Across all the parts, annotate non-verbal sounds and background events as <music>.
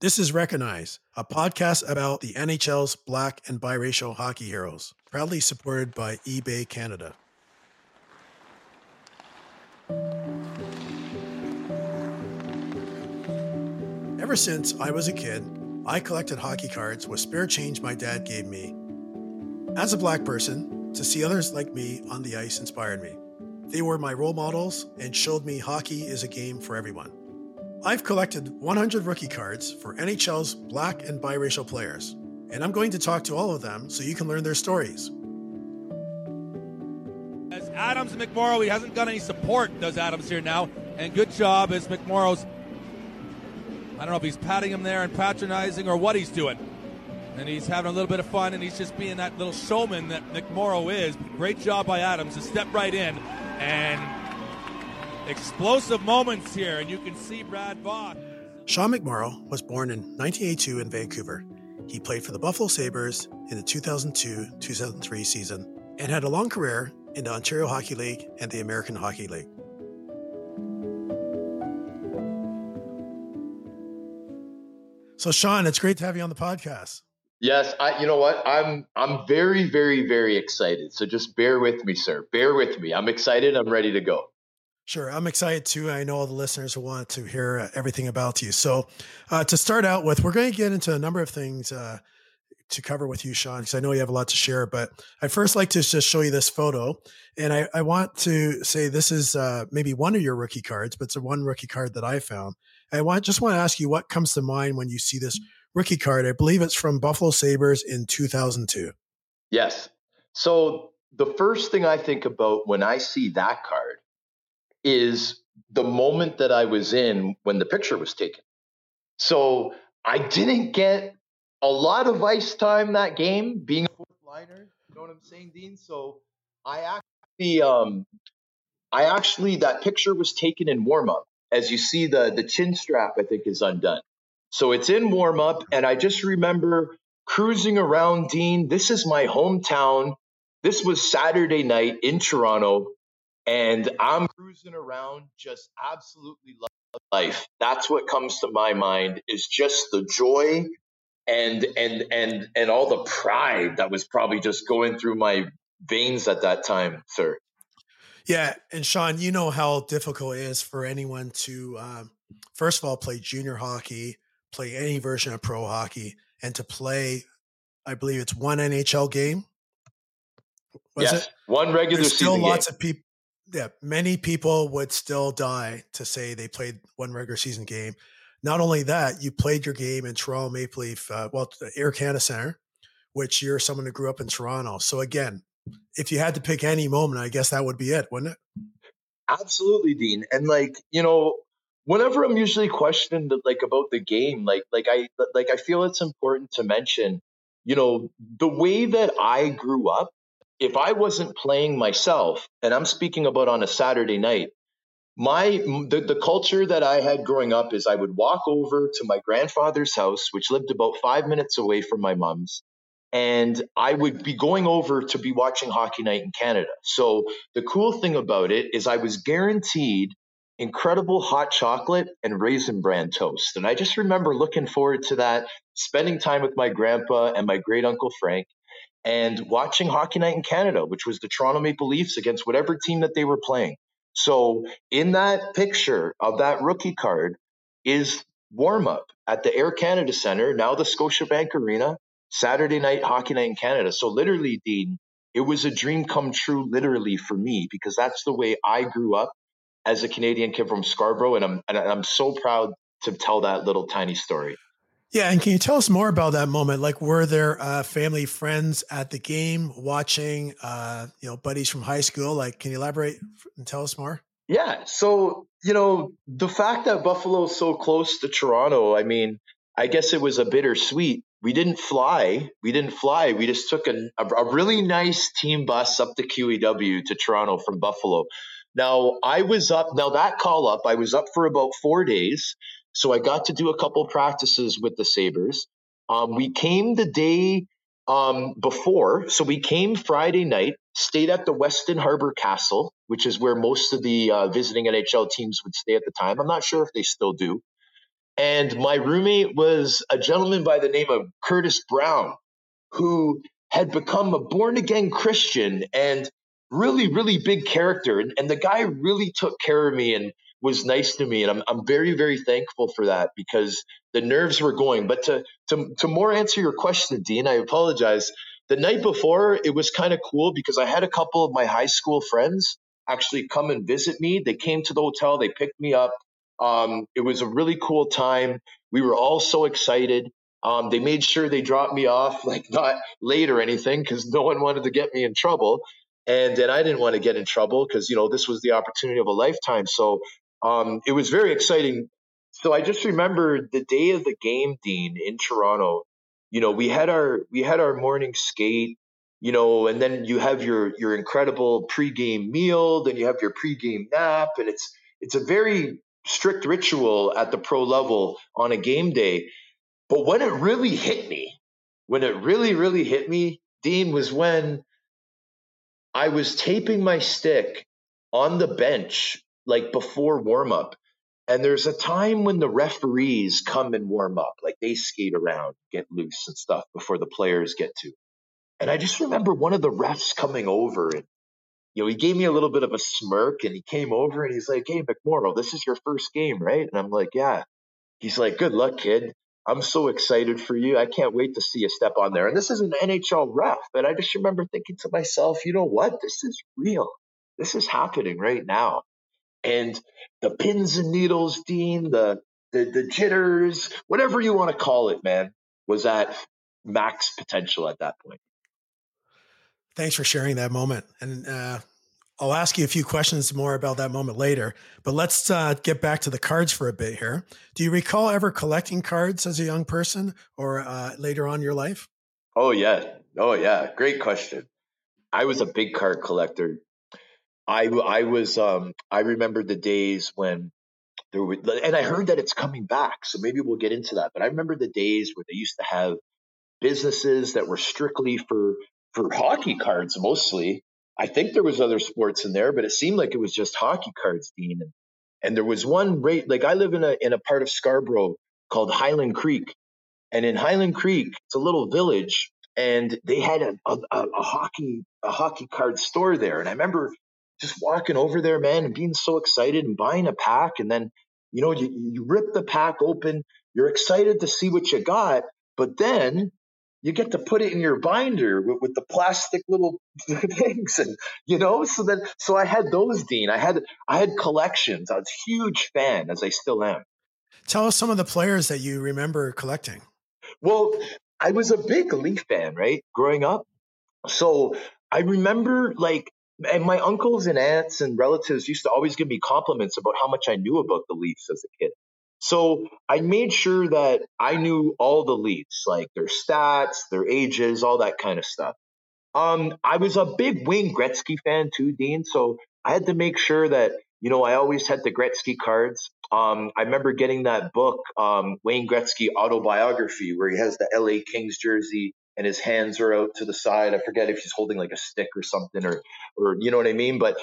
This is Recognize, a podcast about the NHL's black and biracial hockey heroes, proudly supported by eBay Canada. Ever since I was a kid, I collected hockey cards with spare change my dad gave me. As a black person, to see others like me on the ice inspired me. They were my role models and showed me hockey is a game for everyone. I've collected 100 rookie cards for NHL's black and biracial players, and I'm going to talk to all of them so you can learn their stories. As Adams and McMorrow, he hasn't got any support, does Adams here now, and good job as McMorrow's. I don't know if he's patting him there and patronizing or what he's doing. And he's having a little bit of fun, and he's just being that little showman that McMorrow is. Great job by Adams to step right in and explosive moments here, and you can see Brad Voss. Sean McMorrow was born in 1982 in Vancouver. He played for the Buffalo Sabres in the 2002 2003 season and had a long career in the Ontario Hockey League and the American Hockey League. So, Sean, it's great to have you on the podcast. Yes, I, you know what? I'm I'm very very very excited. So just bear with me, sir. Bear with me. I'm excited. I'm ready to go. Sure, I'm excited too. I know all the listeners want to hear uh, everything about you. So, uh, to start out with, we're going to get into a number of things uh, to cover with you, Sean, because I know you have a lot to share. But I'd first like to just show you this photo, and I, I want to say this is uh, maybe one of your rookie cards, but it's a one rookie card that I found. I want just want to ask you what comes to mind when you see this rookie card. I believe it's from Buffalo Sabres in 2002. Yes. So the first thing I think about when I see that card is the moment that I was in when the picture was taken. So I didn't get a lot of ice time that game, being a fourth liner. You know what I'm saying, Dean? So I actually, um, I actually that picture was taken in warm up. As you see, the the chin strap I think is undone. So it's in warm up, and I just remember cruising around Dean. This is my hometown. This was Saturday night in Toronto and I'm cruising around just absolutely love life. That's what comes to my mind is just the joy and and and and all the pride that was probably just going through my veins at that time, sir. Yeah, and Sean, you know how difficult it is for anyone to um, first of all play junior hockey, play any version of pro hockey, and to play, I believe it's one NHL game. Was yes, it? one regular. There's still lots game. of people yeah, many people would still die to say they played one regular season game. Not only that, you played your game in Toronto Maple Leaf, uh, well, the Air Canada Center, which you're someone who grew up in Toronto. So again, if you had to pick any moment, I guess that would be it, wouldn't it? Absolutely, Dean. And like you know, whenever I'm usually questioned like about the game, like like I like I feel it's important to mention, you know, the way that I grew up if I wasn't playing myself, and I'm speaking about on a Saturday night, my the, the culture that I had growing up is I would walk over to my grandfather's house, which lived about five minutes away from my mom's, and I would be going over to be watching Hockey Night in Canada. So the cool thing about it is I was guaranteed incredible hot chocolate and raisin bran toast. And I just remember looking forward to that, spending time with my grandpa and my great uncle Frank and watching Hockey Night in Canada, which was the Toronto Maple Leafs against whatever team that they were playing. So in that picture of that rookie card is warm up at the Air Canada Center, now the Scotiabank Arena, Saturday night Hockey Night in Canada. So literally, Dean, it was a dream come true, literally for me, because that's the way I grew up as a Canadian kid from Scarborough, and I'm and I'm so proud to tell that little tiny story. Yeah, and can you tell us more about that moment? Like, were there uh, family, friends at the game watching? Uh, you know, buddies from high school. Like, can you elaborate and tell us more? Yeah. So, you know, the fact that Buffalo is so close to Toronto, I mean, I guess it was a bittersweet. We didn't fly. We didn't fly. We just took a, a really nice team bus up to QEW to Toronto from Buffalo. Now, I was up, now that call up, I was up for about four days. So I got to do a couple practices with the Sabres. Um, we came the day um, before. So we came Friday night, stayed at the Westin Harbour Castle, which is where most of the uh, visiting NHL teams would stay at the time. I'm not sure if they still do. And my roommate was a gentleman by the name of Curtis Brown, who had become a born again Christian and really, really big character. And, and the guy really took care of me and was nice to me. And I'm, I'm very, very thankful for that because the nerves were going. But to, to, to more answer your question, Dean, I apologize. The night before, it was kind of cool because I had a couple of my high school friends actually come and visit me. They came to the hotel, they picked me up. Um, it was a really cool time. We were all so excited. Um, they made sure they dropped me off, <laughs> like not late or anything, because no one wanted to get me in trouble. And then I didn't want to get in trouble because, you know, this was the opportunity of a lifetime. So um, it was very exciting. So I just remember the day of the game, Dean, in Toronto. You know, we had our we had our morning skate, you know, and then you have your your incredible pregame meal, then you have your pregame nap, and it's it's a very strict ritual at the pro level on a game day. But when it really hit me, when it really, really hit me, Dean, was when I was taping my stick on the bench, like before warm up. And there's a time when the referees come and warm up, like they skate around, get loose and stuff before the players get to. And I just remember one of the refs coming over and, you know, he gave me a little bit of a smirk and he came over and he's like, Hey, McMorrow, this is your first game, right? And I'm like, Yeah. He's like, Good luck, kid. I'm so excited for you. I can't wait to see you step on there. And this is an NHL ref, but I just remember thinking to myself, you know what? This is real. This is happening right now. And the pins and needles, Dean, the the, the jitters, whatever you want to call it, man, was at max potential at that point. Thanks for sharing that moment. And uh, I'll ask you a few questions more about that moment later, but let's uh, get back to the cards for a bit here. Do you recall ever collecting cards as a young person or uh, later on in your life? Oh, yeah. Oh, yeah. Great question. I was a big card collector. I, I was, um, I remember the days when there were, and I heard that it's coming back. So maybe we'll get into that. But I remember the days where they used to have businesses that were strictly for for hockey cards mostly I think there was other sports in there, but it seemed like it was just hockey cards, Dean. And, and there was one rate like I live in a in a part of Scarborough called Highland Creek, and in Highland Creek, it's a little village, and they had a, a, a hockey a hockey card store there. And I remember just walking over there, man, and being so excited and buying a pack, and then you know you you rip the pack open, you're excited to see what you got, but then you get to put it in your binder with, with, the plastic little <laughs> things and you know so then so i had those dean. I had i had collections. I was a huge fan as i still am. Tell us some of the players that you remember collecting. Well i was a big leaf fan right growing up. So i remember like and my uncles and aunts and relatives used to always give me compliments about how much i knew about the leafs as a kid so I made sure that I knew all the Leafs, like their stats, their ages, all that kind of stuff. Um, I was a big Wayne Gretzky fan too, Dean. So I had to make sure that you know I always had the Gretzky cards. Um, I remember getting that book, um, Wayne Gretzky autobiography, where he has the LA Kings jersey and his hands are out to the side. I forget if he's holding like a stick or something, or or you know what I mean. But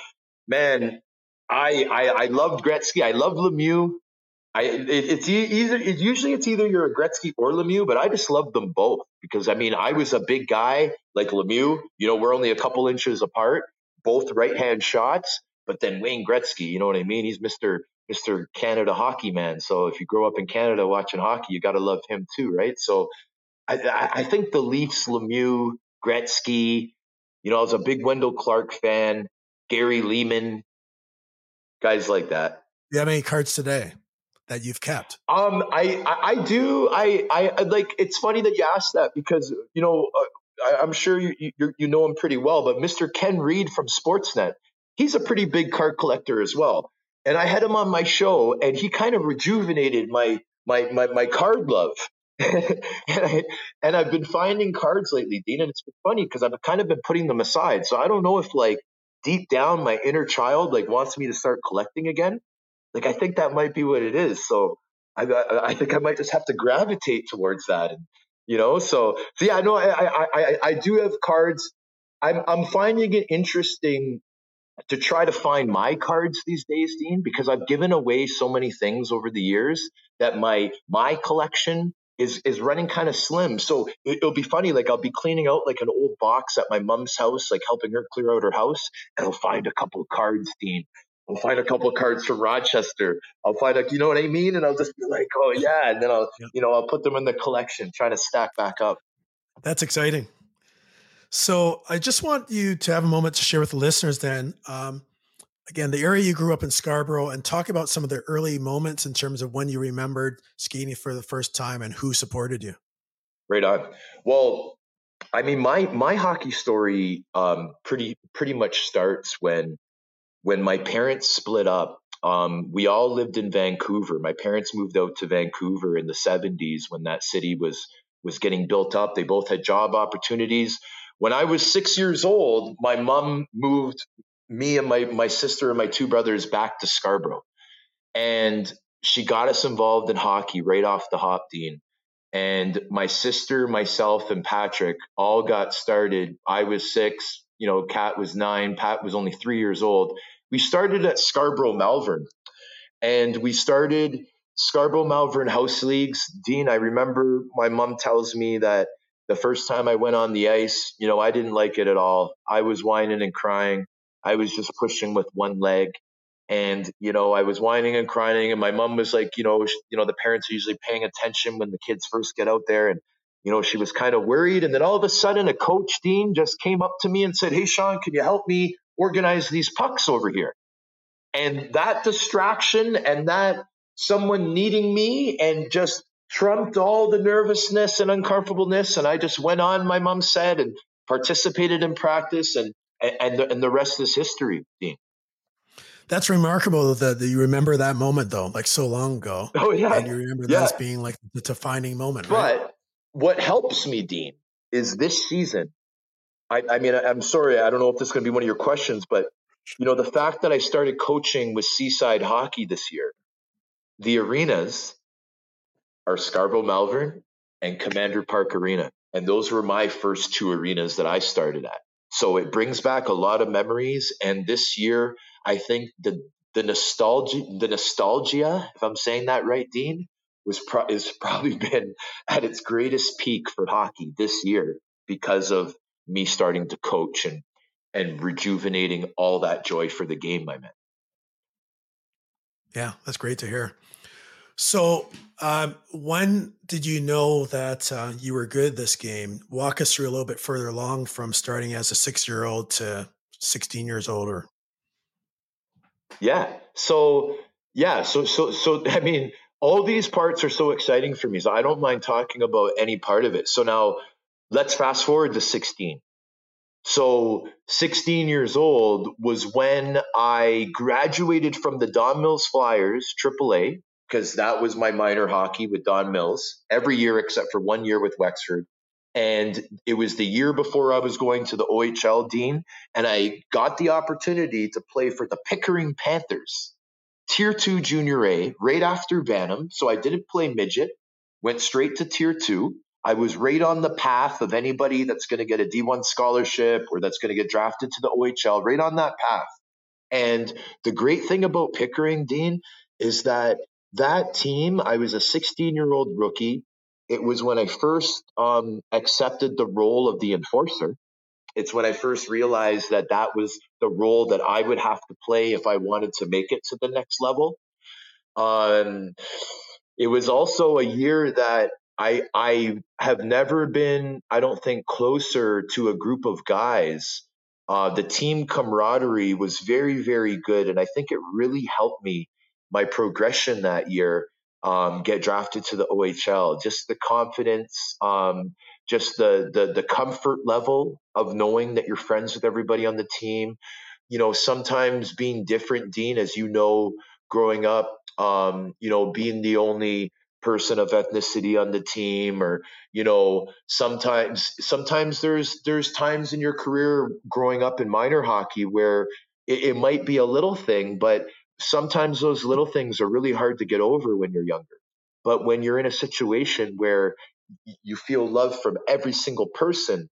man, I I, I loved Gretzky. I loved Lemieux. I it, it's either it's usually it's either you're a Gretzky or Lemieux, but I just love them both because I mean I was a big guy like Lemieux. You know, we're only a couple inches apart, both right hand shots. But then Wayne Gretzky, you know what I mean? He's Mister Mister Canada hockey man. So if you grow up in Canada watching hockey, you got to love him too, right? So I, I think the Leafs, Lemieux, Gretzky. You know, I was a big Wendell Clark fan, Gary Leeman, guys like that. Do you have any cards today? that you've kept? Um, I, I, I do. I, I like. It's funny that you asked that because you know uh, I, am sure you, you you know him pretty well. But Mr. Ken Reid from Sportsnet, he's a pretty big card collector as well. And I had him on my show, and he kind of rejuvenated my my my, my card love. <laughs> and, I, and I've been finding cards lately, Dean, and it's been funny because I've kind of been putting them aside. So I don't know if like deep down my inner child like wants me to start collecting again like I think that might be what it is. So I, I, I think I might just have to gravitate towards that, and you know. So, so yeah, no, I, I, I, I do have cards. I'm, I'm finding it interesting to try to find my cards these days, Dean, because I've given away so many things over the years that my my collection is is running kind of slim. So it, will be funny. Like I'll be cleaning out like an old box at my mom's house, like helping her clear out her house, and I'll find a couple of cards, Dean. I'll find a couple of cards from Rochester. I'll find a, you know what I mean? And I'll just be like, oh yeah, and then I'll, you know, I'll put them in the collection, trying to stack back up. That's exciting. So I just want you to have a moment to share with the listeners then, um, again, the area you grew up in Scarborough and talk about some of the early moments in terms of when you remembered skating for the first time and who supported you. Right on. Well, I mean, my, my hockey story um, pretty, pretty much starts when, when my parents split up um, we all lived in Vancouver. My parents moved out to Vancouver in the 70s when that city was was getting built up. They both had job opportunities. When I was six years old, my mom moved me and my, my sister and my two brothers back to Scarborough. And she got us involved in hockey right off the hop, Dean. And my sister, myself, and Patrick all got started. I was six, you know, Kat was nine, Pat was only three years old. We started at Scarborough Malvern. And we started Scarborough Malvern House Leagues. Dean, I remember my mom tells me that the first time I went on the ice, you know, I didn't like it at all. I was whining and crying. I was just pushing with one leg. And, you know, I was whining and crying. And my mom was like, you know, you know, the parents are usually paying attention when the kids first get out there. And, you know, she was kind of worried. And then all of a sudden, a coach, Dean, just came up to me and said, Hey, Sean, can you help me organize these pucks over here? And that distraction and that someone needing me and just trumped all the nervousness and uncomfortableness. And I just went on, my mom said, and participated in practice. And, and, the, and the rest is history, Dean. That's remarkable that, that you remember that moment though, like so long ago. Oh yeah. And you remember yeah. that as being like the defining moment. Right? But what helps me, Dean, is this season. I, I mean, I'm sorry, I don't know if this is going to be one of your questions, but you know, the fact that I started coaching with Seaside Hockey this year, the arenas are Scarborough Malvern and Commander Park Arena. And those were my first two arenas that I started at. So it brings back a lot of memories. And this year, I think the the nostalgia, the nostalgia, if I'm saying that right, Dean, was pro- is <laughs> probably been at its greatest peak for hockey this year because of me starting to coach and and rejuvenating all that joy for the game I'm in. Yeah, that's great to hear. So, um, when did you know that uh, you were good this game? Walk us through a little bit further along from starting as a six year old to 16 years older. Yeah. So, yeah. So, so, so, <laughs> I mean, all these parts are so exciting for me. So, I don't mind talking about any part of it. So, now let's fast forward to 16. So, 16 years old was when I graduated from the Don Mills Flyers, AAA, because that was my minor hockey with Don Mills every year except for one year with Wexford. And it was the year before I was going to the OHL Dean, and I got the opportunity to play for the Pickering Panthers, Tier 2 Junior A, right after Bantam. So I didn't play midget, went straight to Tier 2. I was right on the path of anybody that's going to get a D1 scholarship or that's going to get drafted to the OHL, right on that path. And the great thing about Pickering, Dean, is that that team, I was a 16 year old rookie. It was when I first um, accepted the role of the enforcer. It's when I first realized that that was the role that I would have to play if I wanted to make it to the next level. Um, it was also a year that I I have never been, I don't think, closer to a group of guys. Uh, the team camaraderie was very, very good, and I think it really helped me my progression that year, um, get drafted to the OHL, just the confidence, um, just the, the the comfort level of knowing that you're friends with everybody on the team. You know, sometimes being different, Dean, as you know, growing up, um, you know, being the only person of ethnicity on the team or you know sometimes sometimes there's there's times in your career growing up in minor hockey where it, it might be a little thing but sometimes those little things are really hard to get over when you're younger. But when you're in a situation where you feel love from every single person,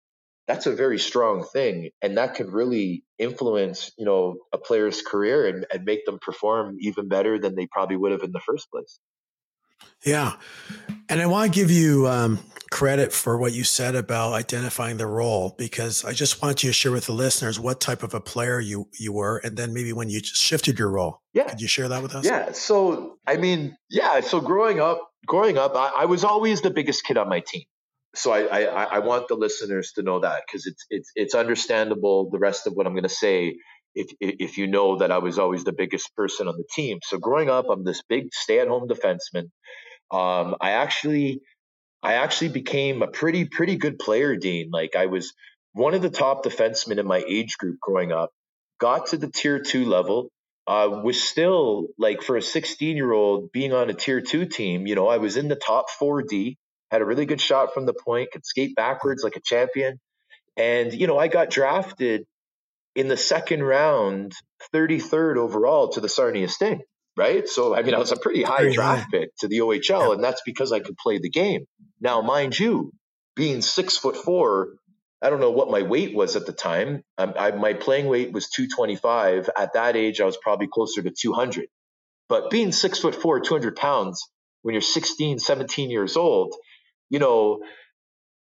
that's a very strong thing and that could really influence you know a player's career and, and make them perform even better than they probably would have in the first place yeah. And i want to give you um, credit for what you said about identifying the role because i just want you to share with the listeners what type of a player you you were and then maybe when you shifted your role. Yeah. Could you share that with us? Yeah. So i mean yeah so growing up growing up I, I was always the biggest kid on my team. So I, I, I want the listeners to know that because it's it's it's understandable the rest of what I'm going to say if if you know that I was always the biggest person on the team. So growing up, I'm this big stay-at-home defenseman. Um, I actually I actually became a pretty pretty good player, Dean. Like I was one of the top defensemen in my age group growing up. Got to the tier two level. Uh, was still like for a 16 year old being on a tier two team. You know, I was in the top 4D had a really good shot from the point, could skate backwards like a champion. And, you know, I got drafted in the second round, 33rd overall to the Sarnia Sting, right? So, I mean, I was a pretty high draft high. pick to the OHL, yeah. and that's because I could play the game. Now, mind you, being six foot four, I don't know what my weight was at the time. I, I, my playing weight was 225. At that age, I was probably closer to 200. But being six foot four, 200 pounds, when you're 16, 17 years old, you know,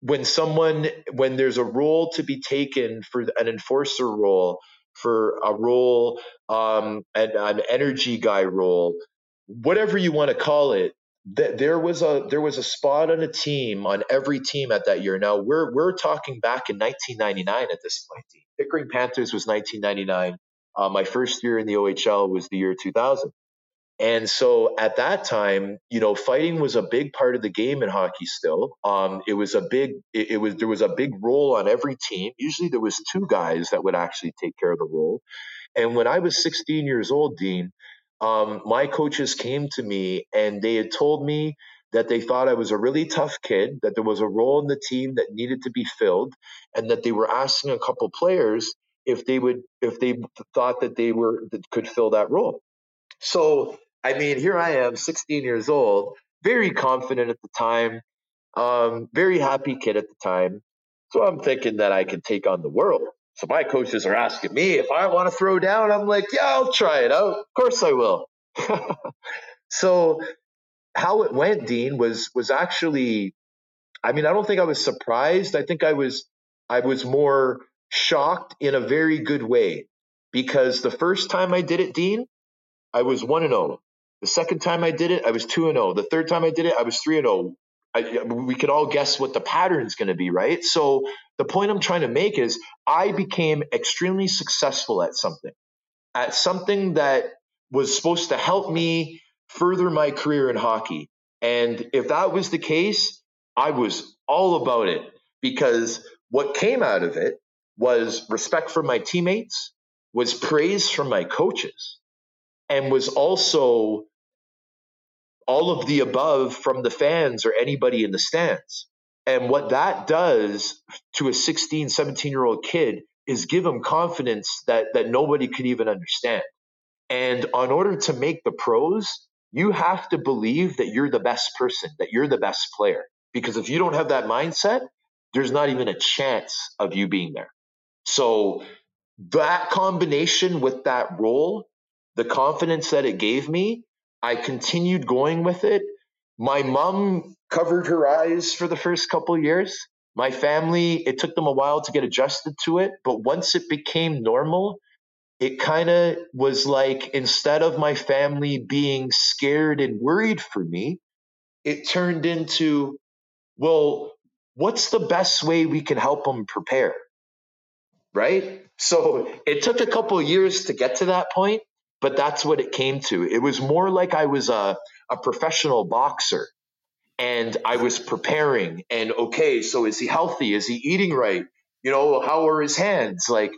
when someone when there's a role to be taken for an enforcer role, for a role, um, an, an energy guy role, whatever you want to call it, that there was a there was a spot on a team on every team at that year. Now we're we're talking back in 1999 at this point. Pickering Panthers was 1999. Uh, my first year in the OHL was the year 2000. And so at that time, you know, fighting was a big part of the game in hockey still. Um, it was a big, it, it, was, there was a big role on every team. Usually there was two guys that would actually take care of the role. And when I was 16 years old, Dean, um, my coaches came to me and they had told me that they thought I was a really tough kid, that there was a role in the team that needed to be filled, and that they were asking a couple players if they would, if they thought that they were, that could fill that role. So I mean, here I am, 16 years old, very confident at the time, um, very happy kid at the time. So I'm thinking that I can take on the world. So my coaches are asking me if I want to throw down. I'm like, yeah, I'll try it out. Of course I will. <laughs> so how it went, Dean, was was actually I mean, I don't think I was surprised. I think I was I was more shocked in a very good way because the first time I did it, Dean, I was 1 and 0. The second time I did it, I was 2 and 0. The third time I did it, I was 3 and 0. I, we could all guess what the pattern is going to be, right? So the point I'm trying to make is I became extremely successful at something, at something that was supposed to help me further my career in hockey. And if that was the case, I was all about it because what came out of it was respect for my teammates, was praise from my coaches, and was also all of the above from the fans or anybody in the stands. And what that does to a 16, 17 year old kid is give them confidence that, that nobody could even understand. And in order to make the pros, you have to believe that you're the best person, that you're the best player. Because if you don't have that mindset, there's not even a chance of you being there. So that combination with that role, the confidence that it gave me I continued going with it. My mom covered her eyes for the first couple years. My family, it took them a while to get adjusted to it, but once it became normal, it kind of was like instead of my family being scared and worried for me, it turned into, well, what's the best way we can help them prepare? Right? So it took a couple years to get to that point, but that's what it came to. It was more like I was a, a professional boxer and I was preparing and okay, so is he healthy? Is he eating right? You know, how are his hands? Like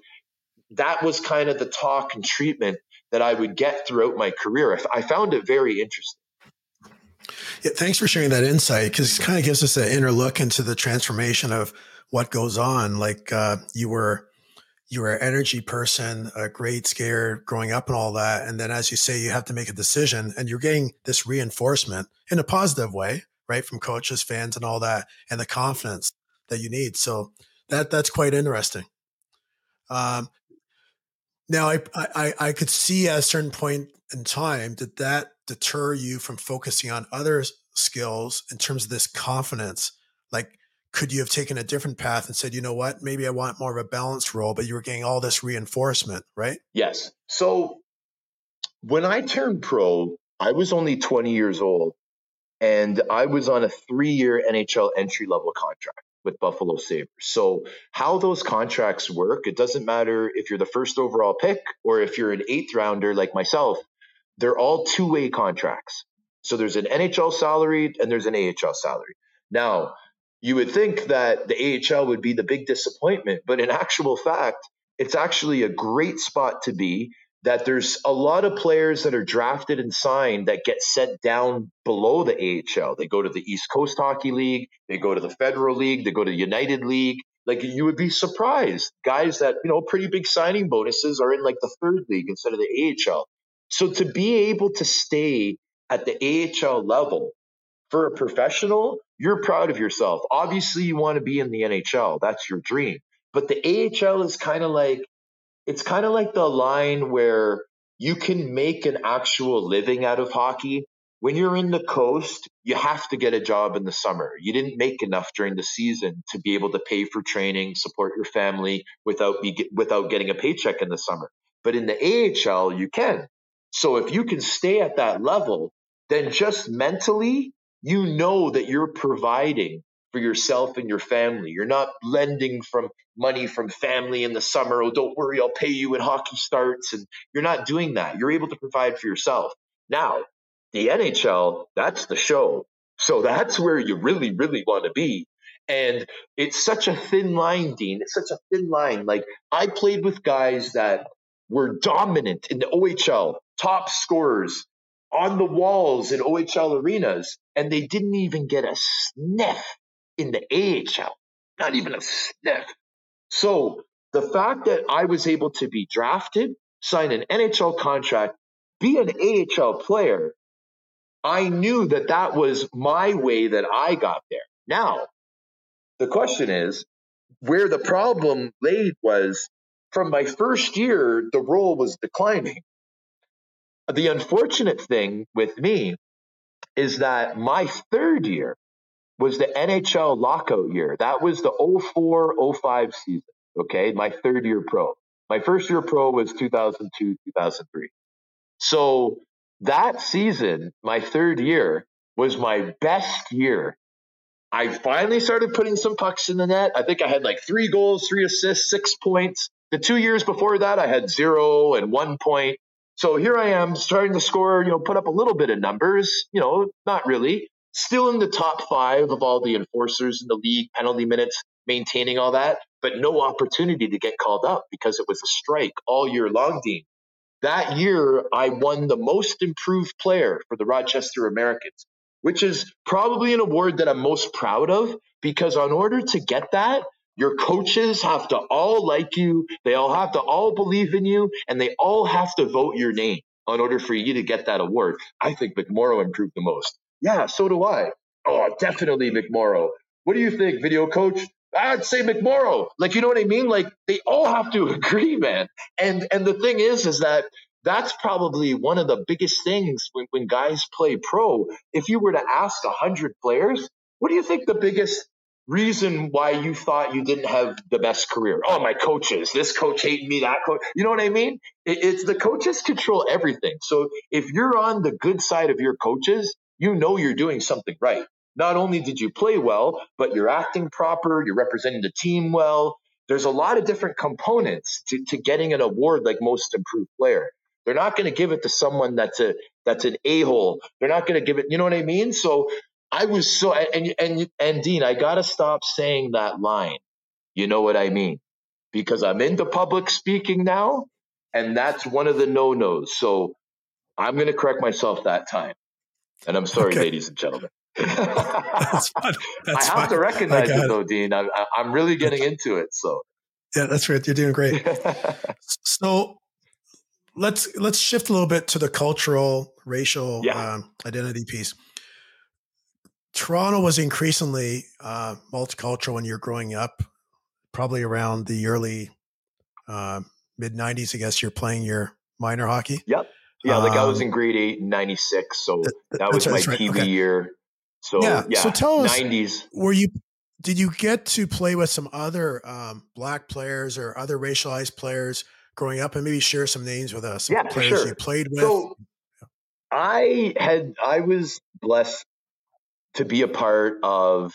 that was kind of the talk and treatment that I would get throughout my career. I found it very interesting. Yeah, thanks for sharing that insight because it kind of gives us an inner look into the transformation of what goes on. Like uh, you were you were an energy person, a great skater growing up and all that. And then, as you say, you have to make a decision and you're getting this reinforcement in a positive way, right? From coaches, fans, and all that, and the confidence that you need. So that that's quite interesting. Um, now, I, I I could see at a certain point in time did that deter you from focusing on other skills in terms of this confidence? Like, could you have taken a different path and said, you know what, maybe I want more of a balanced role, but you were getting all this reinforcement, right? Yes. So when I turned pro, I was only 20 years old and I was on a three year NHL entry level contract with Buffalo Sabres. So, how those contracts work, it doesn't matter if you're the first overall pick or if you're an eighth rounder like myself, they're all two way contracts. So, there's an NHL salary and there's an AHL salary. Now, you would think that the AHL would be the big disappointment, but in actual fact, it's actually a great spot to be that there's a lot of players that are drafted and signed that get sent down below the AHL. They go to the East Coast Hockey League, they go to the Federal League, they go to the United League. Like you would be surprised. Guys that, you know, pretty big signing bonuses are in like the third league instead of the AHL. So to be able to stay at the AHL level for a professional, you're proud of yourself. Obviously, you want to be in the NHL. That's your dream. But the AHL is kind of like it's kind of like the line where you can make an actual living out of hockey. When you're in the coast, you have to get a job in the summer. You didn't make enough during the season to be able to pay for training, support your family without be, without getting a paycheck in the summer. But in the AHL, you can. So if you can stay at that level, then just mentally, you know that you're providing for yourself and your family. You're not lending from money from family in the summer. Oh, don't worry, I'll pay you when hockey starts. And you're not doing that. You're able to provide for yourself. Now, the NHL, that's the show. So that's where you really, really want to be. And it's such a thin line, Dean. It's such a thin line. Like I played with guys that were dominant in the OHL, top scorers on the walls in OHL arenas, and they didn't even get a sniff in the AHL, not even a sniff. So the fact that I was able to be drafted, sign an NHL contract, be an AHL player, I knew that that was my way that I got there. Now, the question is where the problem laid was from my first year, the role was declining. The unfortunate thing with me is that my third year, was the NHL lockout year. That was the 04 05 season. Okay. My third year pro. My first year pro was 2002 2003. So that season, my third year, was my best year. I finally started putting some pucks in the net. I think I had like three goals, three assists, six points. The two years before that, I had zero and one point. So here I am starting to score, you know, put up a little bit of numbers, you know, not really still in the top five of all the enforcers in the league, penalty minutes, maintaining all that, but no opportunity to get called up because it was a strike all year long, Dean. That year, I won the most improved player for the Rochester Americans, which is probably an award that I'm most proud of because, in order to get that, your coaches have to all like you, they all have to all believe in you, and they all have to vote your name in order for you to get that award. I think McMorrow improved the most. Yeah, so do I. Oh, definitely McMorrow. What do you think, video coach? I'd say McMorrow. Like, you know what I mean? Like, they all have to <laughs> agree, man. And and the thing is, is that that's probably one of the biggest things when, when guys play pro. If you were to ask a hundred players, what do you think the biggest reason why you thought you didn't have the best career? Oh, my coaches. This coach hated me. That coach. You know what I mean? It, it's the coaches control everything. So if you're on the good side of your coaches, you know you're doing something right. Not only did you play well, but you're acting proper, you're representing the team well. There's a lot of different components to, to getting an award like most improved player. They're not going to give it to someone that's a that's an a-hole. They're not going to give it, you know what I mean? So I was so and and and Dean, I got to stop saying that line. You know what I mean? Because I'm into public speaking now, and that's one of the no-nos. So I'm going to correct myself that time. And I'm sorry, okay. ladies and gentlemen. <laughs> that's fine. That's I have fine. to recognize it though, Dean. I, am really getting into it. So yeah, that's right. You're doing great. <laughs> so let's let's shift a little bit to the cultural, racial yeah. um, identity piece. Toronto was increasingly uh, multicultural when you're growing up, probably around the early uh, mid 90s, I guess you're playing your minor hockey. Yep. Yeah, like I was in um, grade eight in '96, so that was my right. TV okay. year. So yeah, yeah, so tell us, '90s. Were you? Did you get to play with some other um, black players or other racialized players growing up, and maybe share some names with us? Yeah, players sure. you played with. So I had I was blessed to be a part of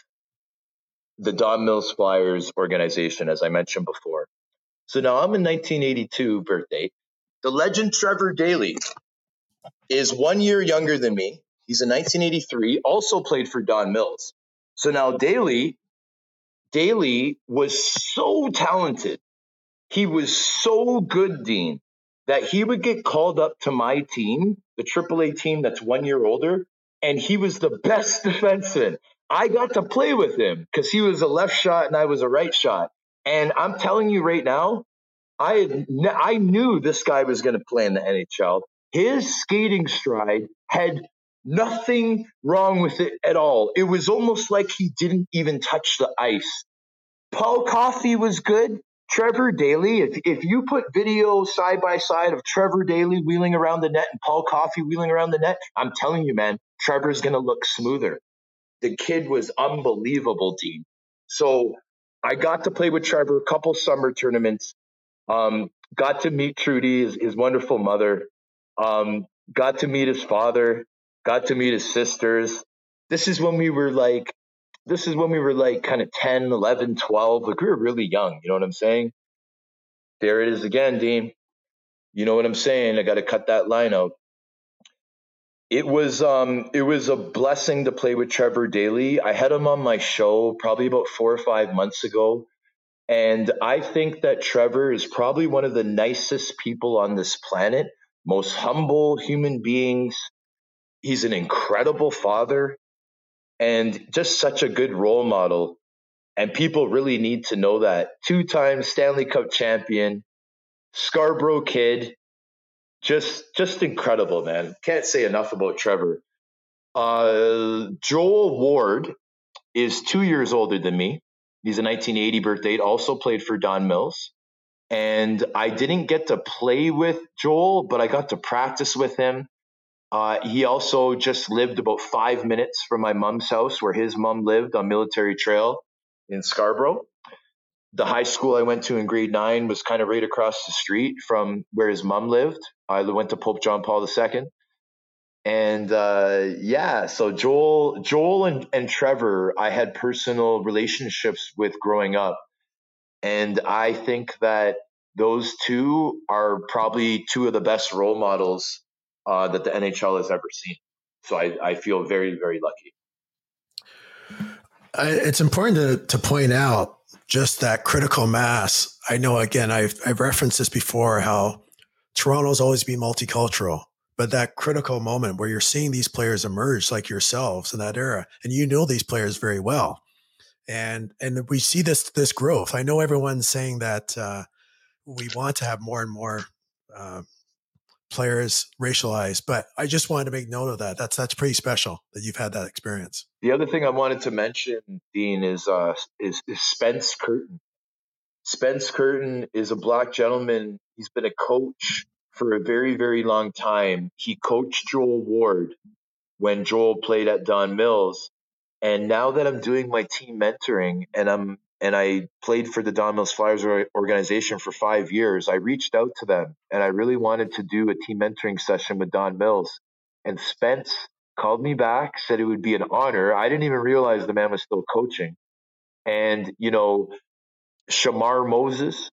the Don Mills Flyers organization, as I mentioned before. So now I'm in 1982 birthday. The legend Trevor Daley is one year younger than me. He's in 1983, also played for Don Mills. So now Daley, Daley was so talented. He was so good, Dean, that he would get called up to my team, the AAA team that's one year older, and he was the best defenseman. I got to play with him because he was a left shot and I was a right shot. And I'm telling you right now, I had, I knew this guy was going to play in the NHL. His skating stride had nothing wrong with it at all. It was almost like he didn't even touch the ice. Paul Coffey was good. Trevor Daley, if, if you put video side by side of Trevor Daley wheeling around the net and Paul Coffey wheeling around the net, I'm telling you, man, Trevor's going to look smoother. The kid was unbelievable, Dean. So I got to play with Trevor a couple summer tournaments. Um, got to meet Trudy, his, his wonderful mother. Um, got to meet his father. Got to meet his sisters. This is when we were like this is when we were like kind of 10, 11, 12. Like we were really young. You know what I'm saying? There it is again, Dean. You know what I'm saying? I got to cut that line out. It was um it was a blessing to play with Trevor Daley. I had him on my show probably about 4 or 5 months ago and I think that Trevor is probably one of the nicest people on this planet, most humble human beings. He's an incredible father and just such a good role model. And people really need to know that. Two time Stanley Cup champion, Scarborough kid, just just incredible, man. Can't say enough about Trevor. Uh, Joel Ward is two years older than me. He's a 1980 birth date, also played for Don Mills. And I didn't get to play with Joel, but I got to practice with him. Uh, he also just lived about five minutes from my mom's house, where his mom lived on Military Trail in Scarborough. The high school I went to in grade nine was kind of right across the street from where his mom lived. I went to Pope John Paul II. And uh, yeah, so Joel, Joel and, and Trevor, I had personal relationships with growing up. And I think that those two are probably two of the best role models uh, that the NHL has ever seen. So I, I feel very, very lucky. it's important to, to point out just that critical mass. I know, again, I've, I've referenced this before how Toronto's always been multicultural, but that critical moment where you're seeing these players emerge like yourselves in that era, and you know these players very well. And, and we see this, this growth. I know everyone's saying that, uh, we want to have more and more, uh, players racialized. But I just wanted to make note of that. That's that's pretty special that you've had that experience. The other thing I wanted to mention, Dean, is uh, is, is Spence Curtin. Spence Curtin is a black gentleman. He's been a coach for a very, very long time. He coached Joel Ward when Joel played at Don Mills. And now that I'm doing my team mentoring and I'm and I played for the Don Mills Flyers organization for five years, I reached out to them and I really wanted to do a team mentoring session with Don Mills. And Spence called me back, said it would be an honor. I didn't even realize the man was still coaching. And, you know, Shamar Moses,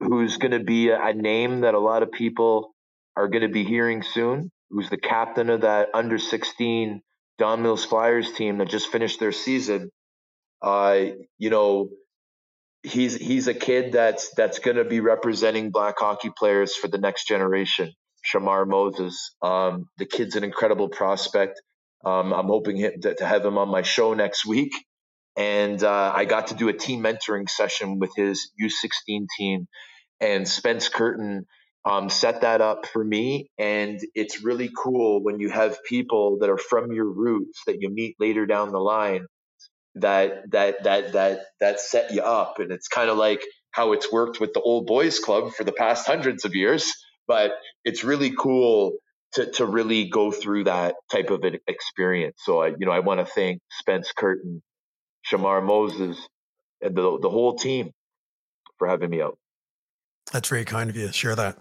who's going to be a, name that a lot of people are going to be hearing soon, who's the captain of that under 16 Don Mills Flyers team that just finished their season uh, you know, he's he's a kid that's that's going to be representing black hockey players for the next generation. Shamar Moses, um, the kid's an incredible prospect. Um, I'm hoping to, to, have him on my show next week. And uh, I got to do a team mentoring session with his U16 team, and Spence Curtin um, set that up for me. And it's really cool when you have people that are from your roots that you meet later down the line that that that that that set you up. And it's kind of like how it's worked with the old boys club for the past hundreds of years but it's really cool to, to really go through that type of an experience. So i you know i want to thank spence curtin shamar moses and the, the whole team for having me out. That's very kind of you to share that.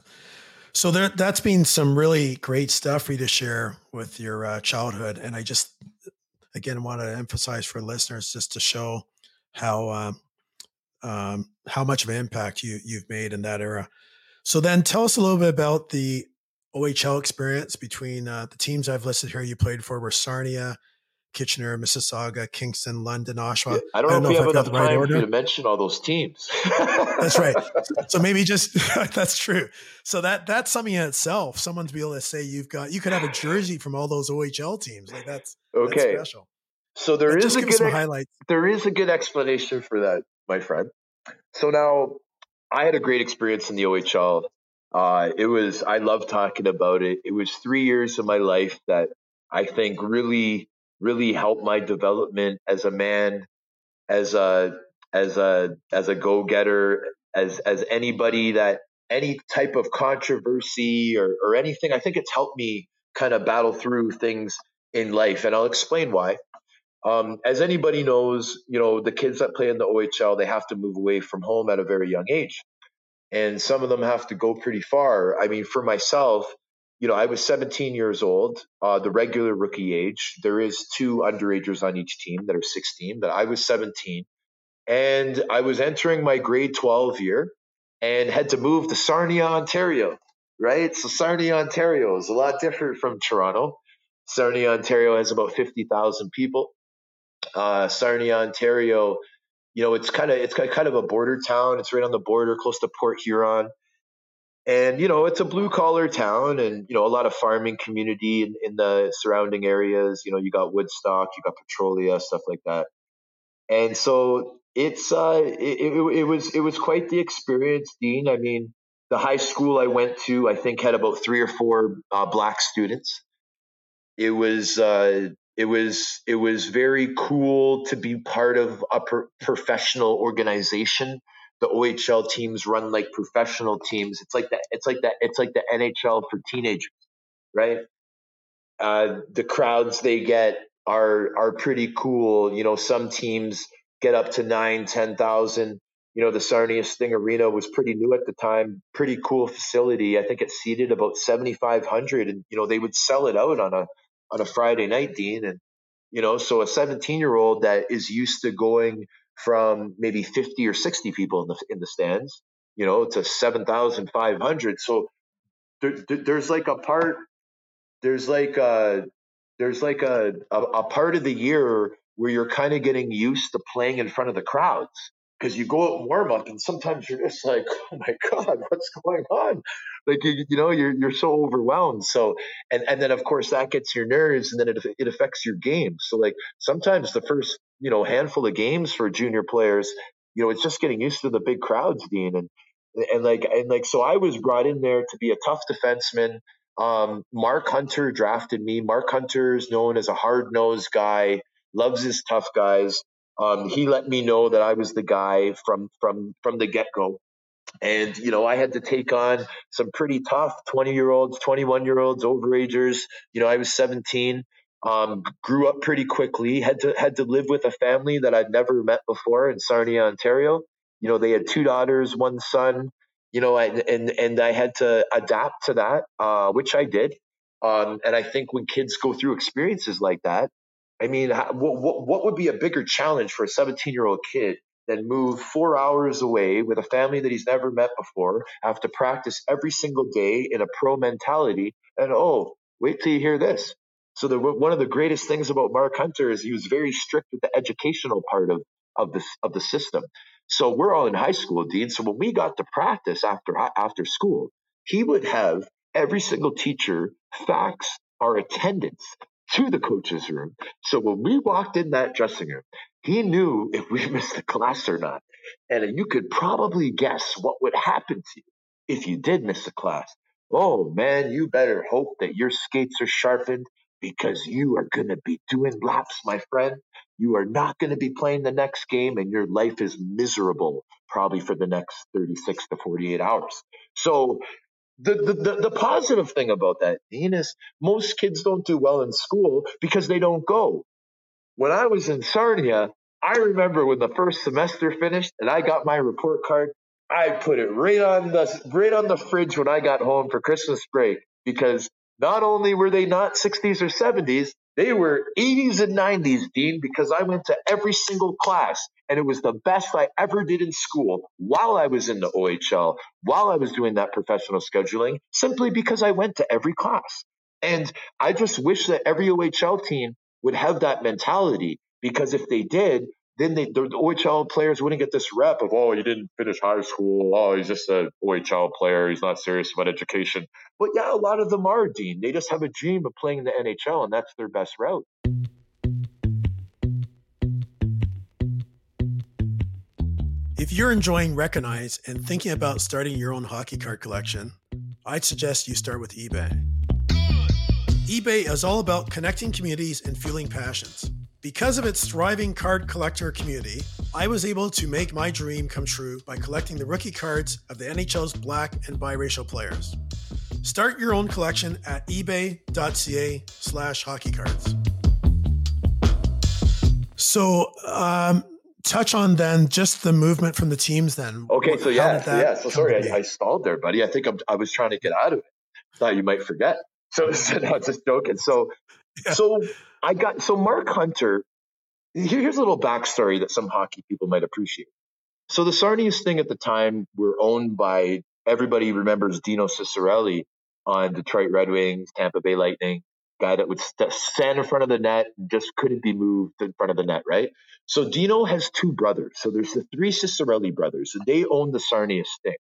So there, that's been some really great stuff for you to share with your uh, childhood. And i just again I want to emphasize for listeners just to show how um, um, how much of an impact you you've made in that era. So then, tell us a little bit about the OHL experience between uh, the teams I've listed here. You played for were Sarnia, Kitchener, Mississauga, Kingston, London, Oshawa. Yeah, I don't, I don't know, know if, if you have enough right time order. for you to mention all those teams. that's right. <laughs> So maybe just <laughs> that's true. So that that's something in itself. Someone to be able to say you've got you could have a jersey from all those OHL teams. Like that's okay. That's special. So there but is a good highlight. there is a good explanation for that, my friend. So now I had a great experience in the OHL. Uh, it was I love talking about it. It was three years of my life that I think really really helped my development as a man, as a as a as a go getter, as as anybody that any type of controversy or, or anything. I think it's helped me kind of battle through things in life, and I'll explain why. Um, as anybody knows, you know the kids that play in the OHL they have to move away from home at a very young age, and some of them have to go pretty far. I mean, for myself, you know, I was 17 years old, uh, the regular rookie age. There is two underagers on each team that are 16, but I was 17. And I was entering my grade 12 year and had to move to Sarnia, Ontario, right? So Sarnia, Ontario is a lot different from Toronto. Sarnia, Ontario has about 50,000 people. Uh, Sarnia, Ontario, you know, it's kind of it's kind of a border town. It's right on the border, close to Port Huron and you know it's a blue collar town and you know a lot of farming community in, in, the surrounding areas. You know you got woodstock you got petrolia stuff like that. And so it's uh it, it, it was it was quite the experience dean. I mean the high school i went to i think had about three or four uh, black students. It was uh it was it was very cool to be part of a pro- professional organization the OHL teams run like professional teams. It's like that. It's like that. It's like the NHL for teenagers, right? Uh, the crowds they get are are pretty cool. You know, some teams get up to nine, ten thousand. You know, the Sarnia Sting Arena was pretty new at the time. Pretty cool facility. I think it seated about seventy five hundred, and you know they would sell it out on a on a Friday night, Dean. And you know, so a seventeen year old that is used to going from maybe 50 or 60 people in the in the stands, you know, to 7,500. So there, there's like a part, there's like a, there's like a, a, a part of the year where you're kind of getting used to playing in front of the crowds because you go out warm up and sometimes you're just like, <laughs> oh my God, what's going on? Like, you, you know, you're, you're so overwhelmed. So, and, and then of course that gets your nerves and then it, it affects your game. So like sometimes the first, you know, handful of games for junior players, you know, it's just getting used to the big crowds, Dean. And, and like, and like, so I was brought in there to be a tough defenseman. Um, Mark Hunter drafted me. Mark Hunter is known as a hard nosed guy, loves his tough guys. Um, he let me know that I was the guy from from from the get go. And you know, I had to take on some pretty tough 20 year olds, 21 year olds, overagers. You know, I was 17. Um, grew up pretty quickly. Had to had to live with a family that I'd never met before in Sarnia, Ontario. You know, they had two daughters, one son. You know, and and, and I had to adapt to that, uh, which I did. Um, and I think when kids go through experiences like that, I mean, what, what would be a bigger challenge for a 17 year old kid than move four hours away with a family that he's never met before, have to practice every single day in a pro mentality, and oh, wait till you hear this. So the, one of the greatest things about Mark Hunter is he was very strict with the educational part of of the of the system. So we're all in high school, Dean. So when we got to practice after after school, he would have every single teacher fax our attendance to the coach's room. So when we walked in that dressing room, he knew if we <laughs> missed the class or not. And you could probably guess what would happen to you if you did miss a class. Oh man, you better hope that your skates are sharpened. because you are going to be doing laps, my friend. You are not going to be playing the next game, and your life is miserable probably for the next 36 to 48 hours. So, the, the, the, positive thing about that, Dean, is most kids don't do well in school because they don't go. When I was in Sarnia, I remember when the first semester finished and I got my report card, I put it right on the right on the fridge when I got home for Christmas break because not only were they not 60s or 70s, they were 80s and 90s, Dean, because I went to every single class and it was the best I ever did in school while I was in the OHL, while I was doing that professional scheduling, simply because I went to every class. And I just wish that every OHL team would have that mentality because if they did, then they, the, OHL players wouldn't get this rep of, oh, he didn't finish high school. Oh, he's just an OHL player. He's not serious about education. But yeah, a lot of them are, Dean. They just have a dream of playing in the NHL, and that's their best route. If you're enjoying Recognize and thinking about starting your own hockey card collection, I'd suggest you start with eBay. eBay is all about connecting communities and fueling passions. Because of its thriving card collector community, I was able to make my dream come true by collecting the rookie cards of the NHL's black and biracial players. Start your own collection at ebay.ca slash hockeycards. So, um, touch on then just the movement from the teams then. Okay, so yeah, yeah. So sorry, I, I, stalled there, buddy. I think I'm, i was trying to get out of it. Thought you might forget. So, <laughs> so no, just joking. So, yeah. so I got so Mark Hunter. Here's a little backstory that some hockey people might appreciate. So the Sarnia Sting at the time were owned by everybody remembers Dino Ciccarelli on Detroit Red Wings, Tampa Bay Lightning, guy that would st- stand in front of the net and just couldn't be moved in front of the net, right? So Dino has two brothers. So there's the three Ciccarelli brothers, and they own the Sarnia Sting.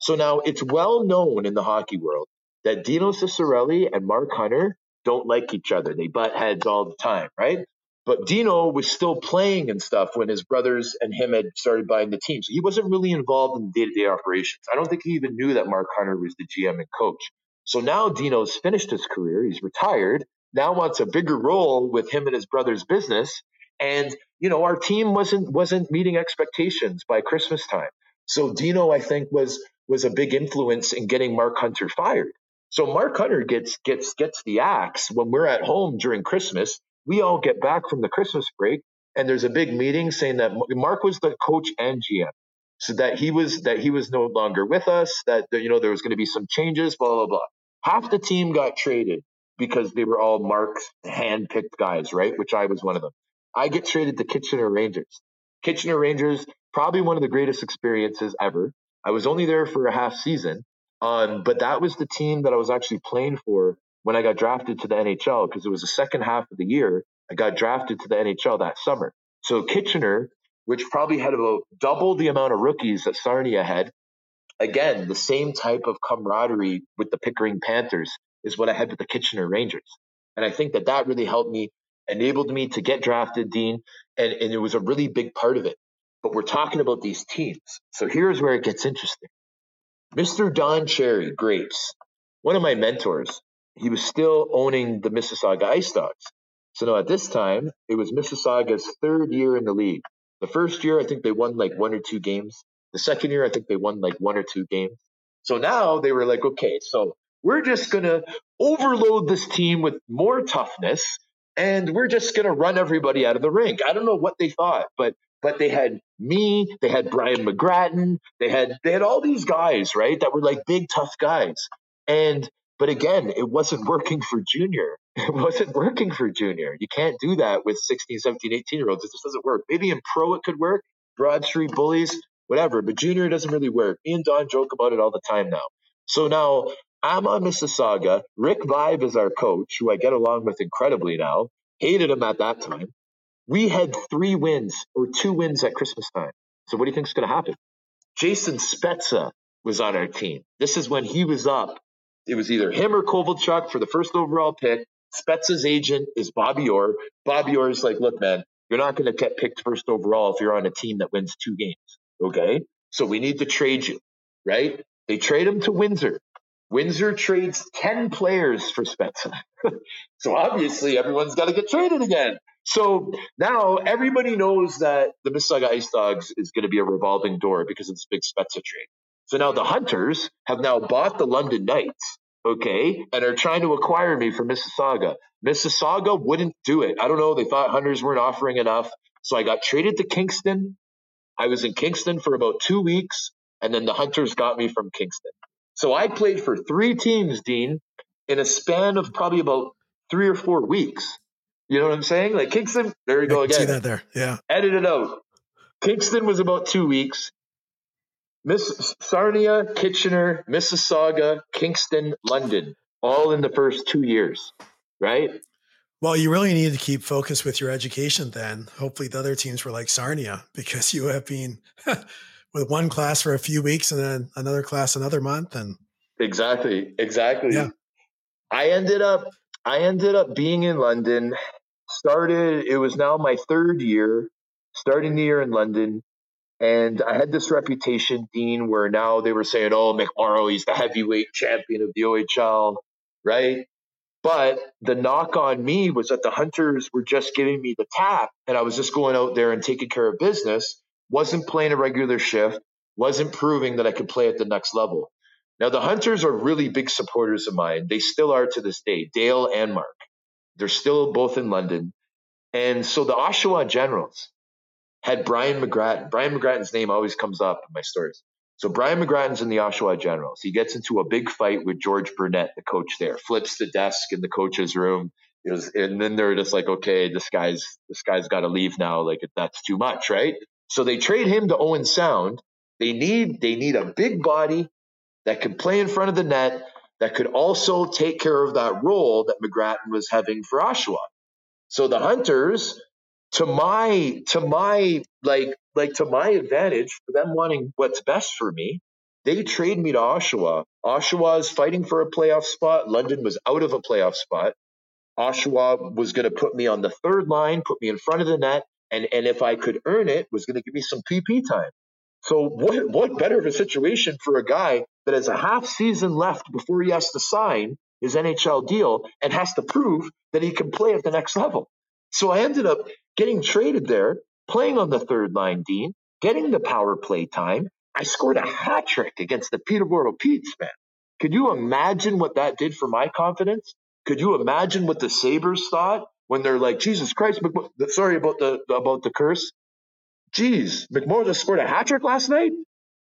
So now it's well known in the hockey world that Dino Ciccarelli and Mark Hunter don't like each other. They butt heads all the time, right? But Dino was still playing and stuff when his brothers and him had started buying the team. So he wasn't really involved in day to day operations. I don't think he even knew that Mark Hunter was the GM and coach. So now Dino's finished his career. He's retired. Now wants a bigger role with him and his brother's business. And, you know, our team wasn't wasn't meeting expectations by Christmas time. So Dino, I think, was was a big influence in getting Mark Hunter fired. So Mark Hunter gets gets gets the axe when we're at home during Christmas. We all get back from the Christmas break, and there's a big meeting saying that Mark was the coach and GM, so that he was that he was no longer with us. That you know there was going to be some changes. Blah blah blah. Half the team got traded because they were all Mark's hand-picked guys, right? Which I was one of them. I get traded to Kitchener Rangers. Kitchener Rangers, probably one of the greatest experiences ever. I was only there for a half season, um, but that was the team that I was actually playing for when I got drafted to the NHL because it was the second half of the year. I got drafted to the NHL that summer. So Kitchener, which probably had about double the amount of rookies that Sarnia had, again, the same type of camaraderie with the Pickering Panthers is what I had with the Kitchener Rangers. And I think that that really helped me, enabled me to get drafted, Dean, and, and it was a really big part of it. But we're talking about these teams. So here's where it gets interesting. Mr. Don Cherry, Grapes, one of my mentors, he was still owning the Mississauga Ice Dogs. So now at this time, it was Mississauga's third year in the league. The first year, I think they won like one or two games. The second year, I think they won like one or two games. So now they were like, okay, so we're just going to overload this team with more toughness and we're just going to run everybody out of the rink. I don't know what they thought, but but they had me, they had Brian McGrattan, they had they had all these guys, right, that were like big tough guys. And but again, it wasn't working for junior. <laughs> It wasn't working for junior. You can't do that with 16, 17, 18 year olds. It just doesn't work. Maybe in pro it could work, Broad Street bullies, whatever, but junior doesn't really work. Me and Don joke about it all the time now. So now I'm on Mississauga. Rick Vaive is our coach, who I get along with incredibly now. Hated him at that time. We had three wins or two wins at Christmas time. So what do you think is going to happen? Jason Spezza was on our team. This is when he was up. It was either him or Kovalchuk for the first overall pick. Spezza's agent is Bobby Orr. Bobby Orr is like, look, man, you're not going to get picked first overall if you're on a team that wins two games. Okay. So we need to trade you, right? They trade him to Windsor. Windsor trades 10 players for Spezza. <laughs> so obviously everyone's got to get traded again. So now everybody knows that the Mississauga Ice Dogs is going to be a revolving door because of this big Spezza trade. So now the Hunters have now bought the London Knights, okay, and are trying to acquire me from Mississauga. Mississauga wouldn't do it. I don't know. They thought Hunters weren't offering enough. So I got traded to Kingston. I was in Kingston for about two weeks, and then the Hunters got me from Kingston. So I played for three teams, Dean, in a span of probably about three or four weeks. You know what I'm saying? Like Kingston, there you go again. See that there, yeah. Edit it out. Kingston was about two weeks. Miss Sarnia, Kitchener, Mississauga, Kingston, London, all in the first two years, right? Well, you really need to keep focus with your education then. Hopefully, the other teams were like Sarnia because you have been <laughs> with one class for a few weeks and then another class another month. And exactly, exactly. Yeah. I ended up, I ended up being in London. Started. It was now my third year, starting the year in London. And I had this reputation, Dean, where now they were saying, oh, McMorrow, he's the heavyweight champion of the OHL, right? But the knock on me was that the Hunters were just giving me the tap, and I was just going out there and taking care of business, wasn't playing a regular shift, wasn't proving that I could play at the next level. Now, the Hunters are really big supporters of mine. They still are to this day, Dale and Mark. They're still both in London. And so the Oshawa Generals, had Brian McGrattan. Brian McGrattan's name always comes up in my stories. So Brian McGrattan's in the Oshawa Generals. He gets into a big fight with George Burnett, the coach there, flips the desk in the coach's room. Was, and then they're just like, okay, this guy's this guy's got to leave now. Like that's too much, right? So they trade him to Owen Sound. They need they need a big body that can play in front of the net that could also take care of that role that McGrattan was having for Oshawa. So the Hunters to my to my like like to my advantage for them wanting what's best for me they trade me to oshawa. Oshawa is fighting for a playoff spot. London was out of a playoff spot. Oshawa was going to put me on the third line put me in front of the net and and if i could earn it was going to give me some pp time so what what better of a situation for a guy that has a half season left before he has to sign his nhl deal and has to prove that he can play at the next level so I ended up getting traded there, playing on the third line, Dean, getting the power play time. I scored a hat trick against the Peterborough Petes, man. Could you imagine what that did for my confidence? Could you imagine what the Sabres thought when they're like, Jesus Christ, sorry about the about the curse. Jeez, McMorrow just scored a hat trick last night.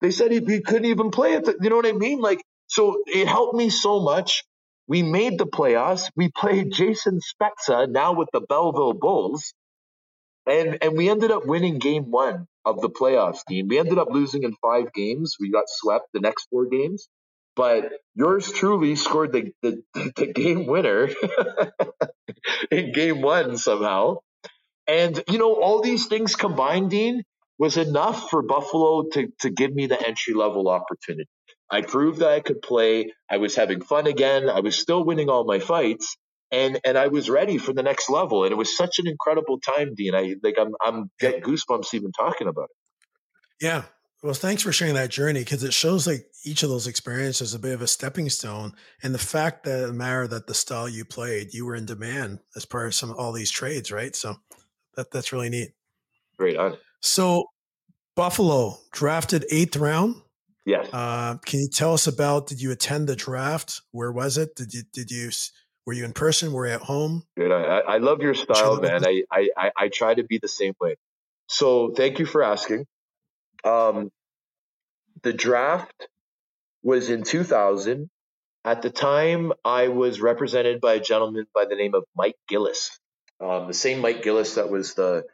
They said he, he couldn't even play it. You know what I mean? Like, so it helped me so much. We made the playoffs. We played Jason Spezza now with the Belleville Bulls. And and we ended up winning game one of the playoffs, team. We ended up losing in five games. We got swept the next four games. But yours truly scored the, the, <laughs> the game winner <laughs> in game one somehow. And, you know, all these things combined, Dean, was enough for Buffalo to, to give me the entry level opportunity. I proved that I could play. I was having fun again. I was still winning all my fights and and I was ready for the next level. And it was such an incredible time, Dean. I like I'm I'm get goosebumps even talking about it. Yeah. Well, thanks for sharing that journey because it shows like each of those experiences a bit of a stepping stone, and the fact that matter that the style you played, you were in demand as part of some all these trades, right? So that that's really neat. Great on. So Buffalo drafted eighth round. Yes. Uh, can you tell us about? Did you attend the draft? Where was it? Did you did you were you in person? Were you at home? Good. I, I love your style, man. I, I, I try to be the same way. So thank you for asking. Um, the draft was in 2000. At the time, I was represented by a gentleman by the name of Mike Gillis, um, the same Mike Gillis that was the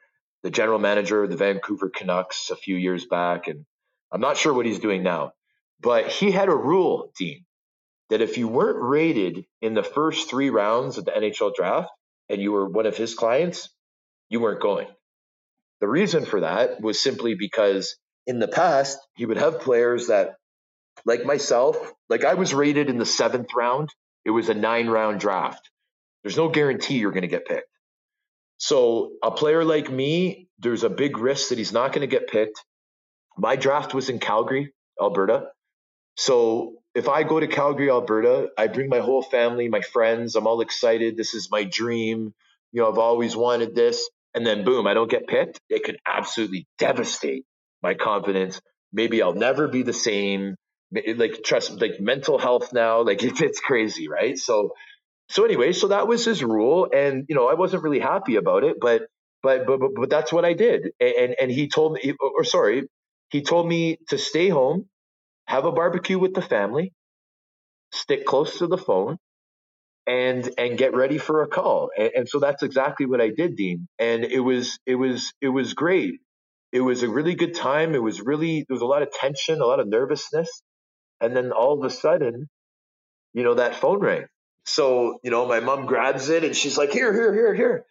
the general manager of the Vancouver Canucks a few years back, and I'm not sure what he's doing now. But he had a rule, Dean, that if you weren't rated in the first three rounds of the NHL draft and you were one of his clients, you weren't going. The reason for that was simply because in the past, he would have players that, like myself, like I was rated in the seventh round. It was a nine round draft. There's no guarantee you're going to get picked. So a player like me, there's a big risk that he's not going to get picked. My draft was in Calgary, Alberta. So if I go to Calgary, Alberta, I bring my whole family, my friends. I'm all excited. This is my dream. You know, I've always wanted this. And then boom, I don't get picked. It could absolutely devastate my confidence. Maybe I'll never be the same. Like trust, like mental health now, like it's, <laughs> it's crazy, right? So, so anyway, so that was his rule, and you know, I wasn't really happy about it, but but but but, but that's what I did. And and he told me, or sorry, he told me to stay home have a barbecue with the family, stick close to the phone, and and get ready for a call. And, and so that's exactly what I did, Dean. And it was it was it was great. It was a really good time. It was really there was a lot of tension, a lot of nervousness, and then all of a sudden, you know, that phone rang. So you know, my mom grabs it and she's like, "Here, here, here, here."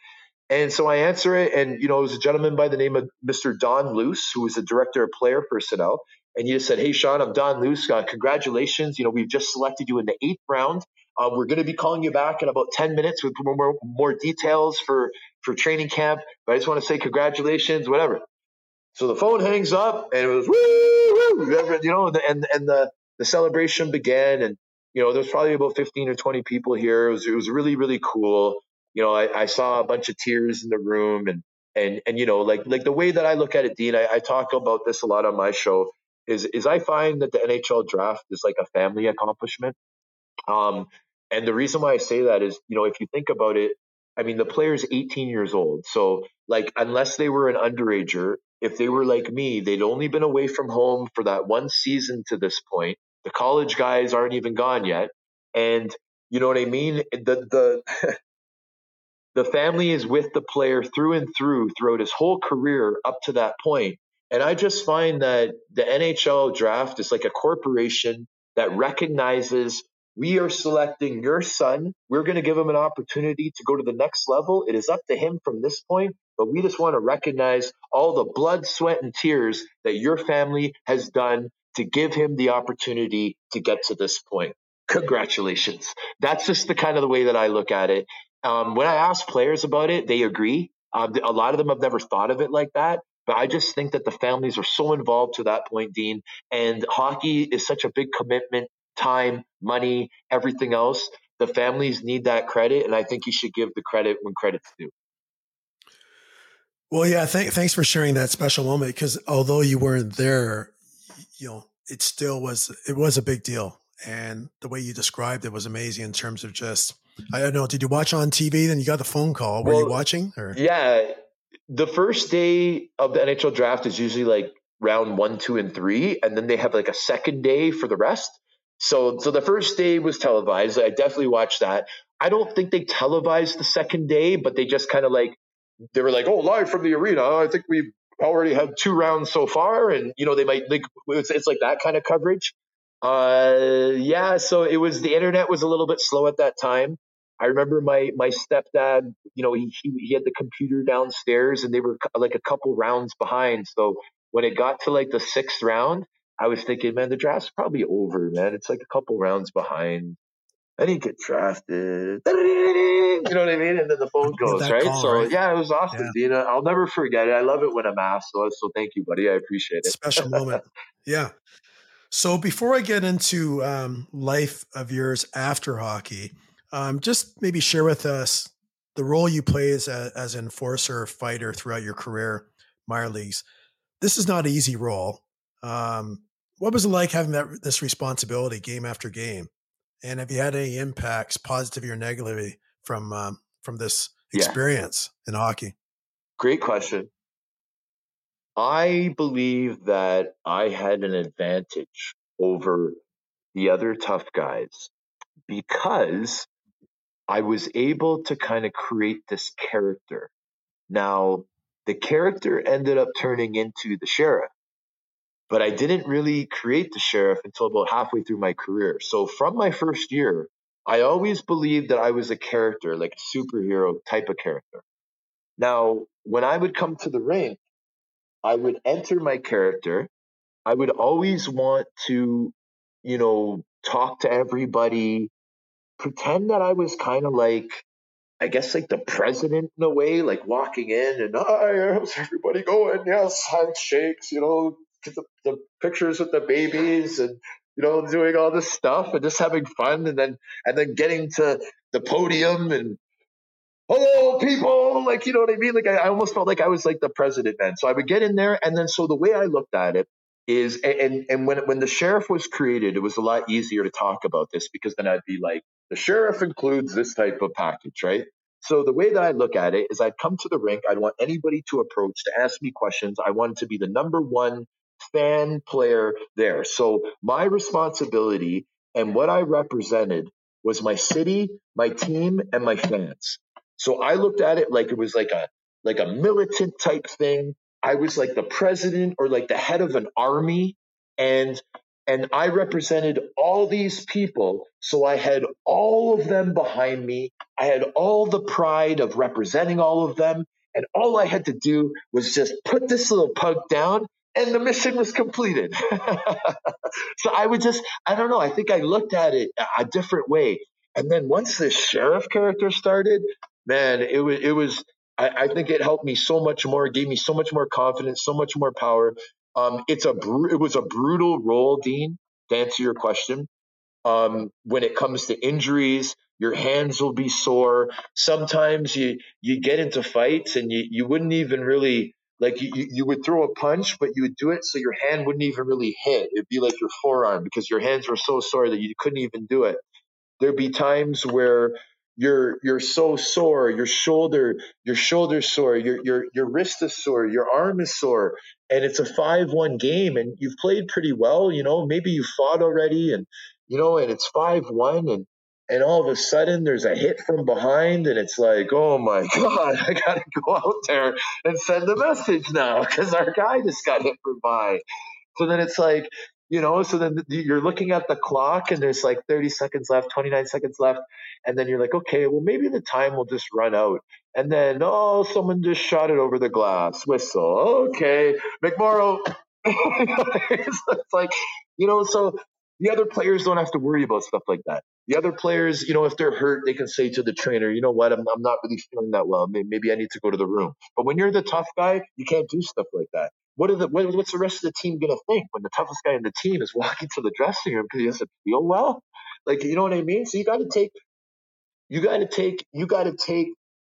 And so I answer it, and you know, it was a gentleman by the name of Mr. Don Luce, who was the director of player personnel and he just said, "Hey, Sean, I'm Don Luce. Uh, congratulations. You know, we've just selected you in the eighth round. Uh, we're going to be calling you back in about 10 minutes with more, more details for for training camp. But I just want to say congratulations, whatever." So the phone hangs up, and it was woo, woo you know, and and the the celebration began, and you know, there's probably about 15 or 20 people here. It was it was really really cool. You know, I, I saw a bunch of tears in the room, and and and you know, like like the way that I look at it, Dean, I, I talk about this a lot on my show is is I find that the NHL draft is like a family accomplishment. Um, and the reason why I say that is, you know, if you think about it, I mean, the player's 18 years old. So, like, unless they were an underager, if they were like me, they'd only been away from home for that one season to this point. The college guys aren't even gone yet. And you know what I mean? The the <laughs> the family is with the player through and through throughout his whole career up to that point. And I just find that the NHL draft is like a corporation that recognizes we are selecting your son. We're going to give him an opportunity to go to the next level. It is up to him from this point, but we just want to recognize all the blood, sweat, and tears that your family has done to give him the opportunity to get to this point. Congratulations. That's just the kind of the way that I look at it. Um, when I ask players about it, they agree. Um, a lot of them have never thought of it like that. But I just think that the families are so involved to that point, Dean. And hockey is such a big commitment time, money, everything else. The families need that credit. And I think you should give the credit when credit's due. Well, yeah, th- thanks for sharing that special moment because although you weren't there, you know, it still was, it was a big deal. And the way you described it was amazing in terms of just, I don't know, did you watch on TV? Then you got the phone call. Were well, you watching? Or? Yeah, the first day of the NHL draft is usually like round one, two, and three, and then they have like a second day for the rest. So, so the first day was televised. I definitely watched that. I don't think they televised the second day, but they just kind of like they were like, "Oh, live from the arena." I think we've already had two rounds so far, and you know they might like it's, it's like that kind of coverage. Uh, yeah. So it was the internet was a little bit slow at that time. I remember my my stepdad, you know, he, he, he had the computer downstairs and they were like a couple rounds behind. So when it got to like the sixth round, I was thinking, man, the draft's probably over, man. It's like a couple rounds behind. I didn't get drafted. <laughs> You know what I mean? And then the phone goes, right? Call, so right? yeah, it was awesome, yeah. Dina. I'll never forget it. I love it when I'm asked. So, so thank you, buddy. I appreciate it. Special moment. <laughs> Yeah. So before I get into um, life of yours after hockey, um, just maybe share with us the role you play as, a, as an enforcer fighter throughout your career, minor leagues. This is not an easy role. Um, what was it like having that this responsibility game after game? And have you had any impacts, positive or negative, from um, from this experience yeah. in hockey? Great question. I believe that I had an advantage over the other tough guys because I was able to kind of create this character. Now, the character ended up turning into the sheriff, but I didn't really create the sheriff until about halfway through my career. So from my first year, I always believed that I was a character, like a superhero type of character. Now, when I would come to the ring, I would enter my character. I would always want to, you know, talk to everybody, pretend that I was kind of like, I guess like the president in a way, like walking in and, hi, how's everybody going? Yes, handshakes, you know, the, the pictures with the babies and, you know, doing all this stuff and just having fun and then and then getting to the podium and hello people like you know what i mean? Like I, I, almost felt like i was like the president then. So i would get in there and then so the way i looked at it is and and when when the sheriff was created it was a lot easier to talk about this because then i'd be like the sheriff includes this type of package right? So the way that i look at it is i'd come to the rink i'd want anybody to approach to ask me questions. I wanted to be the number one fan player there so my responsibility and what i represented was my city my team and my fans so I looked at it like it was like a like a militant type thing. I was like the president or like the head of an army and and I represented all these people. So I had all of them behind me. I had all the pride of representing all of them. And all I had to do was just put this little pug down and the mission was completed. <laughs> so I would just, I don't know, I think I looked at it a different way. And then once the sheriff character started, man, it was it was. I, I think it helped me so much more. Gave me so much more confidence, so much more power. Um, it's a br- it was a brutal role, Dean. To answer your question, um, when it comes to injuries, your hands will be sore. Sometimes you you get into fights and you you wouldn't even really like you, you would throw a punch, but you would do it so your hand wouldn't even really hit. It'd be like your forearm because your hands were so sore that you couldn't even do it. There'd be times where you're you're so sore your shoulder your shoulder sore your your your wrist is sore your arm is sore and it's a 5-1 game and you've played pretty well you know maybe you fought already and you know and it's 5-1 and and all of a sudden there's a hit from behind and it's like oh my <laughs> god i gotta go out there and send a message now because our guy just got hit from behind. So then it's like you know so then you're looking at the clock and there's like 30 seconds left 29 seconds left and then you're like okay well maybe the time will just run out. And then oh someone just shot it over the glass whistle. Okay mcmorrow. <laughs> It's like you know so the other players don't have to worry about stuff like that the other players you know if they're hurt they can say to the trainer you know what i'm, I'm not really feeling that well maybe i need to go to the room but when you're the tough guy you can't do stuff like that what are the what, what's the rest of the team to think when the toughest guy in the team is <laughs> walking to the dressing room because he doesn't feel well? Like you know what I mean? So you got to take you got to take you got to take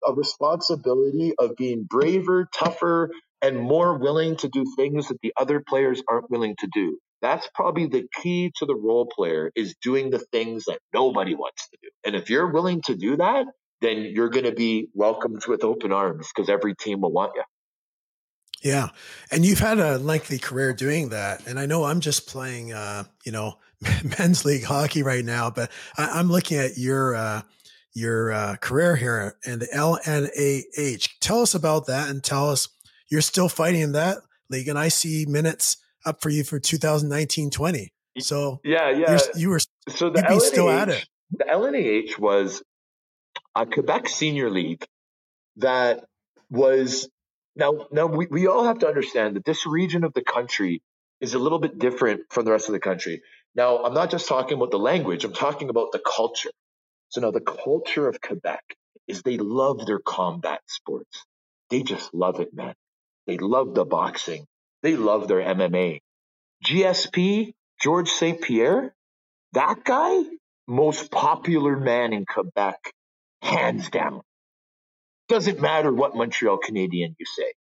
a responsibility of being braver, tougher, and more willing to do things that the other players aren't willing to do. That's probably the key to the role player is doing the things that nobody wants to do. And if you're willing to do that, then you're going to be welcomed with open arms because every team will want you. Yeah. And you've had a lengthy career doing that. And I know I'm just playing, uh, you know, <laughs> men's league hockey right now, but I, am looking at your, uh, your uh, career here in the LNAH. Tell us about that and tell us you're still fighting in that league. And I see minutes up for you for 2019 20. So, yeah, yeah. you were so the LNAH, still at it. The LNAH was a Quebec senior league that was now, now we, we all have to understand that this region of the country is a little bit different from the rest of the country. Now, I'm not just talking about the language, I'm talking about the culture. So now the culture of Quebec is they love their combat sports. They just love it, man. They love the boxing. They love their MMA. GSP, Georges St-Pierre, that guy, most popular man in Quebec, hands down. Doesn't matter what Montreal Canadien you say.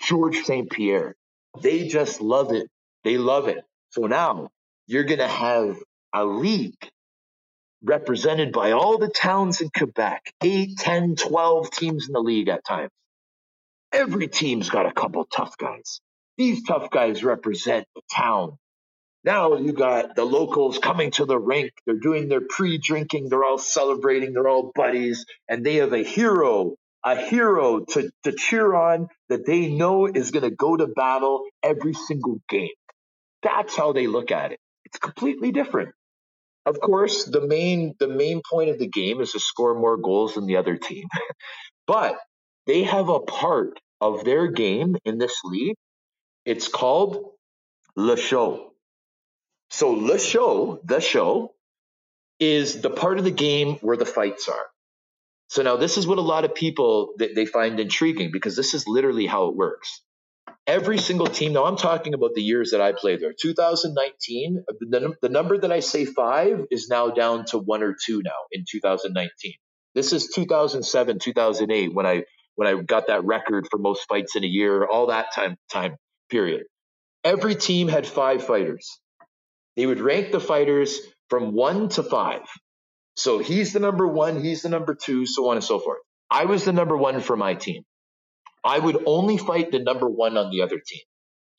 Georges St-Pierre. They just love it. They love it. So now you're going to have a league represented by all the towns in Quebec, 8, 10, 12 teams in the league at times. Every team's got a couple tough guys. These tough guys represent the town. Now you got the locals coming to the rink. They're doing their pre drinking. They're all celebrating. They're all buddies. And they have a hero a hero to, to cheer on that they know is going to go to battle every single game. That's how they look at it. It's completely different. Of course, the main the main point of the game is to score more goals than the other team. <laughs> but they have a part of their game in this league. It's called Le Show. So Le Show, the show, is the part of the game where the fights are. So now this is what a lot of people they find intriguing because this is literally how it works. every single team. Now I'm talking about the years that I played there. 2019, the, the number that I say five is now down to one or two now in 2019. This is 2007, 2008 when I when I got that record for most fights in a year, all that time time period. Every team had five fighters. They would rank the fighters from one to five. So he's the number one, he's the number two, so on and so forth. I was the number one for my team. I would only fight the number one on the other team.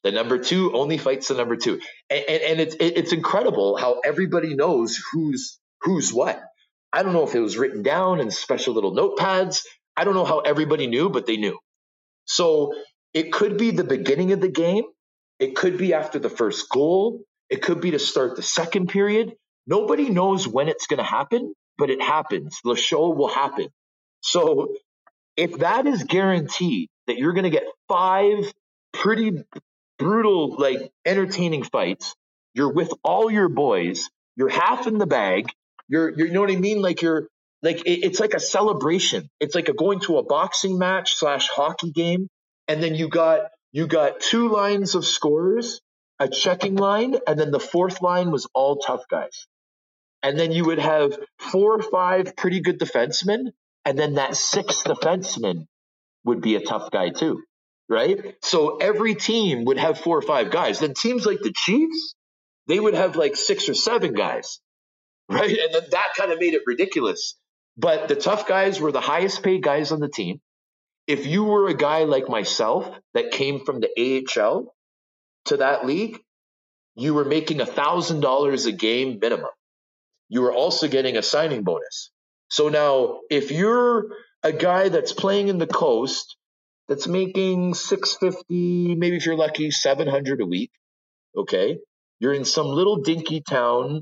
The number two only fights the number two, and, and, and it's it's incredible how everybody knows who's who's what. I don't know if it was written down in special little notepads. I don't know how everybody knew, but they knew. So it could be the beginning of the game. It could be after the first goal. It could be to start the second period. Nobody knows when it's going to happen, but it happens. The show will happen. So if that is guaranteed that you're going to get five pretty brutal, like entertaining fights, you're with all your boys, you're half in the bag, you're, you're you know what I mean? Like you're like it, it's like a celebration. It's like a going to a boxing match slash hockey game, and then you got you got two lines of scorers, a checking line, and then the fourth line was all tough guys. And then you would have four or five pretty good defensemen, and then that sixth defenseman would be a tough guy too, right? So every team would have four or five guys. Then teams like the Chiefs, they would have like six or seven guys, <laughs> right? And then that kind of made it ridiculous. But the tough guys were the highest paid guys on the team. If you were a guy like myself that came from the AHL to that league, you were making a thousand dollars a game minimum. You were also getting a signing bonus. So now, if you're a guy that's playing in the coast that's making 650, maybe if you're lucky, 700 a week, okay, you're in some little dinky town.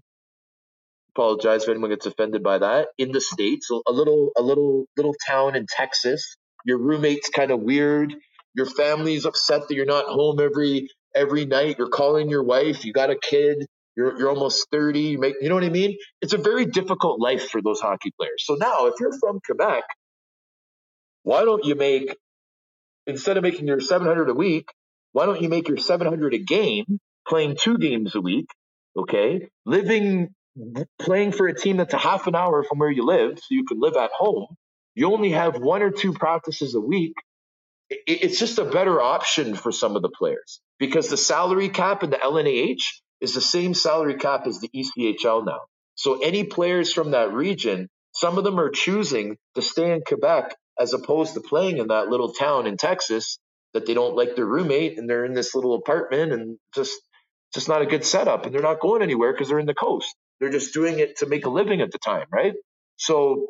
Apologize if anyone gets offended by that. In the states, a little, a little, little town in Texas. Your roommate's kind of weird. Your family's upset that you're not home every every night. You're calling your wife. You got a kid. You're, you're almost 30. You, make, you know what I mean? It's a very difficult life for those hockey players. So now, if you're from Quebec, why don't you make, instead of making your 700 a week, why don't you make your 700 a game, playing two games a week, okay? Living, playing for a team that's a half an hour from where you live, so you can live at home. You only have one or two practices a week. It's just a better option for some of the players because the salary cap in the LNAH is the same salary cap as the ECHL now. So any players from that region, some of them are choosing to stay in Quebec as opposed to playing in that little town in Texas that they don't like their roommate and they're in this little apartment and just just not a good setup and they're not going anywhere because they're in the coast. They're just doing it to make a living at the time, right? So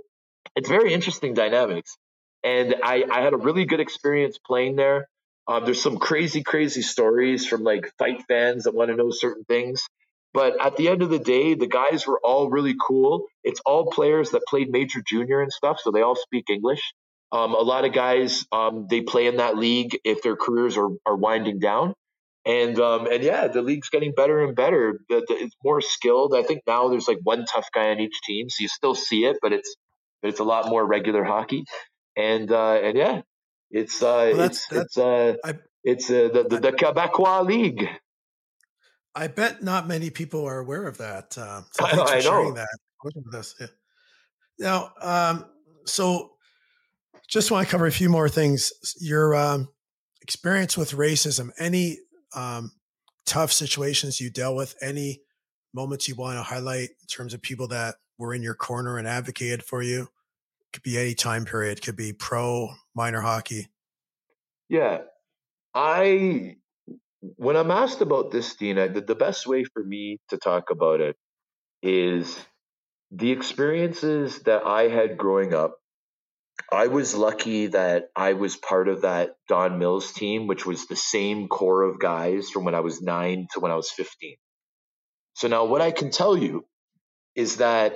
it's very interesting dynamics. And I, I had a really good experience playing there. Um, there's some crazy, crazy stories from like fight fans that want to know certain things. But at the end of the day, the guys were all really cool. It's all players that played major junior and stuff, so they all speak English. Um, a lot of guys um, they play in that league if their careers are, are winding down, and um, and yeah, the league's getting better and better. The, the, it's more skilled. I think now there's like one tough guy on each team, so you still see it, but it's but it's a lot more regular hockey. And uh, and yeah, it's uh, well, that's, it's that's, it's uh, I, it's uh, the the, the Quebecois League. I bet not many people are aware of that. Uh, <laughs> so I, for sharing that with us. Yeah. Now, um, so just want to cover a few more things. Your um, experience with racism, any um, tough situations you dealt with, any moments you want to highlight in terms of people that were in your corner and advocated for you? Could be any time period, could be pro, minor hockey. Yeah. I, when I'm asked about this, Dina, the, the best way for me to talk about it is the experiences that I had growing up. I was lucky that I was part of that Don Mills team, which was the same core of guys from when I was nine to when I was 15. So now, what I can tell you is that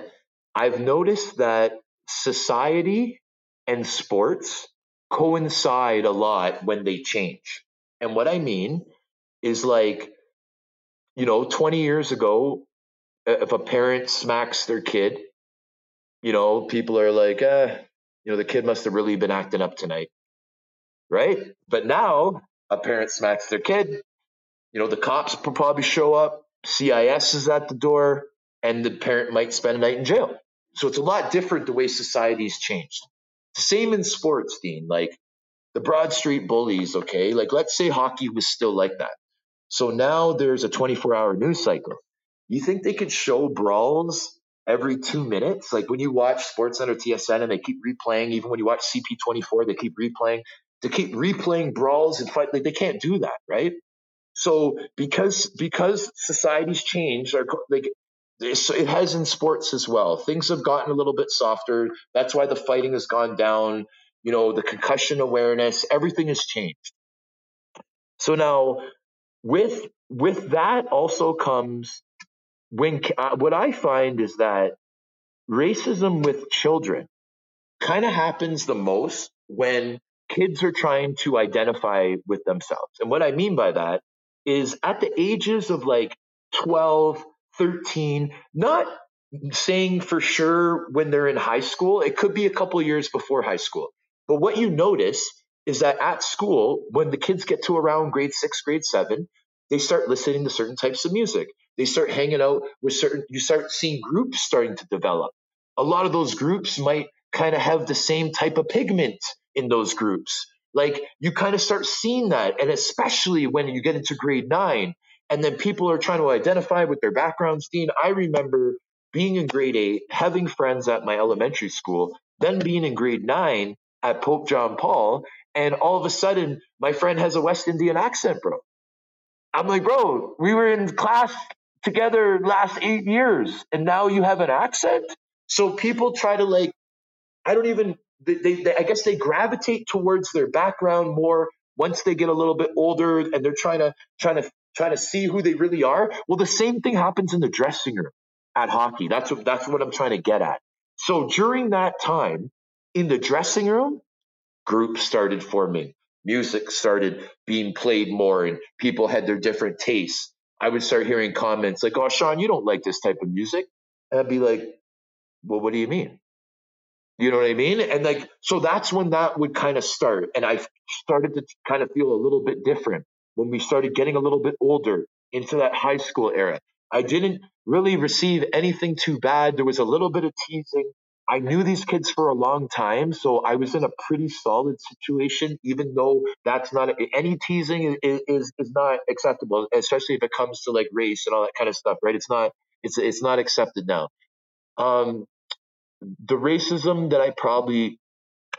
I've noticed that society and sports coincide a lot when they change. And what I mean is like, you know, 20 years ago, if a parent smacks their kid, you know, people are like, uh, you know, the kid must have really been acting up tonight. Right. But now a parent smacks their kid. You know, the cops probably show up, CIS is at the door, and the parent might spend a night in jail. So it's a lot different the way society's changed. Same in sports, Dean. Like the Broad Street bullies, okay? Like let's say hockey was still like that. So now there's a 24 hour news cycle. You think they could show brawls every two minutes? Like when you watch SportsCenter TSN and they keep replaying, even when you watch CP24, they keep replaying. They keep replaying brawls and fight. Like they can't do that, right? So because because society's changed, like it has in sports as well. Things have gotten a little bit softer. That's why the fighting has gone down. You know, the concussion awareness, everything has changed. So now, with with that also comes when uh, what I find is that racism with children kind of happens the most when kids are trying to identify with themselves. And what I mean by that is at the ages of like 12, 13, not saying for sure when they're in high school, it could be a couple years before high school. But what you notice is that at school, when the kids get to around grade six, grade seven, they start listening to certain types of music. They start hanging out with certain, you start seeing groups starting to develop. A lot of those groups might kind of have the same type of pigment in those groups. Like you kind of start seeing that. And especially when you get into grade nine and then people are trying to identify with their backgrounds. Dean, I remember being in grade eight, having friends at my elementary school, then being in grade nine at Pope John Paul. And all of a sudden, my friend has a West Indian accent, bro. I'm like, bro, we were in class together last eight years, and now you have an accent. So people try to like, I don't even. They, they, they, I guess they gravitate towards their background more once they get a little bit older, and they're trying to trying to trying to see who they really are. Well, the same thing happens in the dressing room at hockey. That's what that's what I'm trying to get at. So during that time in the dressing room, groups started forming music started being played more and people had their different tastes. I would start hearing comments like, Oh, Sean, you don't like this type of music. And I'd be like, Well, what do you mean? You know what I mean? And like, so that's when that would kind of start. And I started to kind of feel a little bit different when we started getting a little bit older into that high school era. I didn't really receive anything too bad. There was a little bit of teasing. I knew these kids for a long time, so I was in a pretty solid situation, even though that's not any teasing is, is, is not acceptable, especially if it comes to like race and all that kind of stuff, right? It's not it's it's not accepted now. Um, the racism that I probably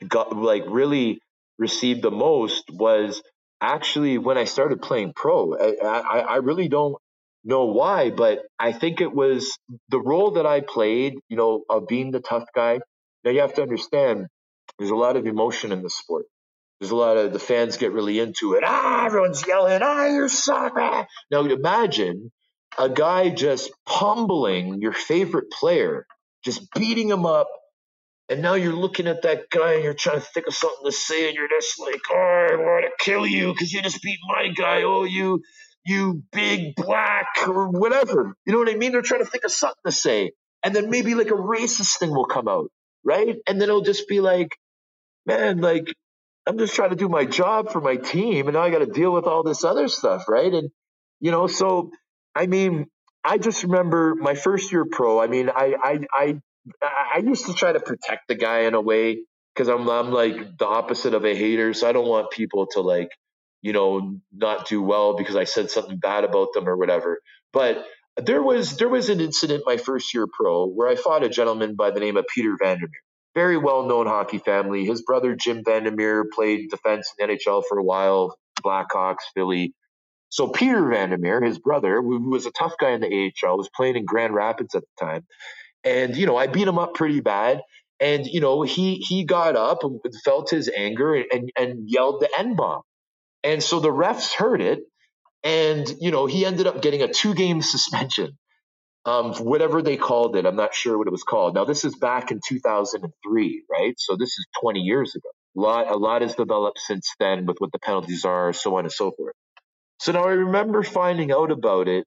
got like really received the most was actually when I started playing pro. I, I, I really don't know why, but I think it was the role that I played, you know, of being the tough guy. Now you have to understand there's a lot of emotion in the sport. There's a lot of the fans get really into it. Ah, everyone's yelling, ah, you suck. Ah. Now imagine a guy just pummeling your favorite player, just beating him up. And now you're looking at that guy and you're trying to think of something to say, and you're just like, oh, I want to kill you because you just beat my guy. Oh, you you big black or whatever. You know what I mean? They're trying to think of something to say. And then maybe like a racist thing will come out, right? And then it'll just be like, man, like, I'm just trying to do my job for my team and now I got to deal with all this other stuff, right? And, you know, so, I mean, I just remember my first year pro. I mean, I, I, I, I used to try to protect the guy in a way because I'm, I'm like the opposite of a hater. So I don't want people to like, you know, not do well because I said something bad about them or whatever. But there was there was an incident my first year pro where I fought a gentleman by the name of Peter Vandermeer, very well known hockey family. His brother Jim Vandermeer played defense in NHL for a while, Blackhawks, Philly. So Peter Vandermeer, his brother, who was a tough guy in the AHL, was playing in Grand Rapids at the time, and you know I beat him up pretty bad. And you know he he got up and felt his anger and, and, yelled the N bomb and so the refs heard it, and you know he ended up getting a two-game <laughs> suspension, um, whatever they called it. I'm not sure what it was called. Now this is back in 2003, right? So this is 20 years ago. A lot, a lot has developed since then with what the penalties are, so on and so forth. So now I remember finding out about it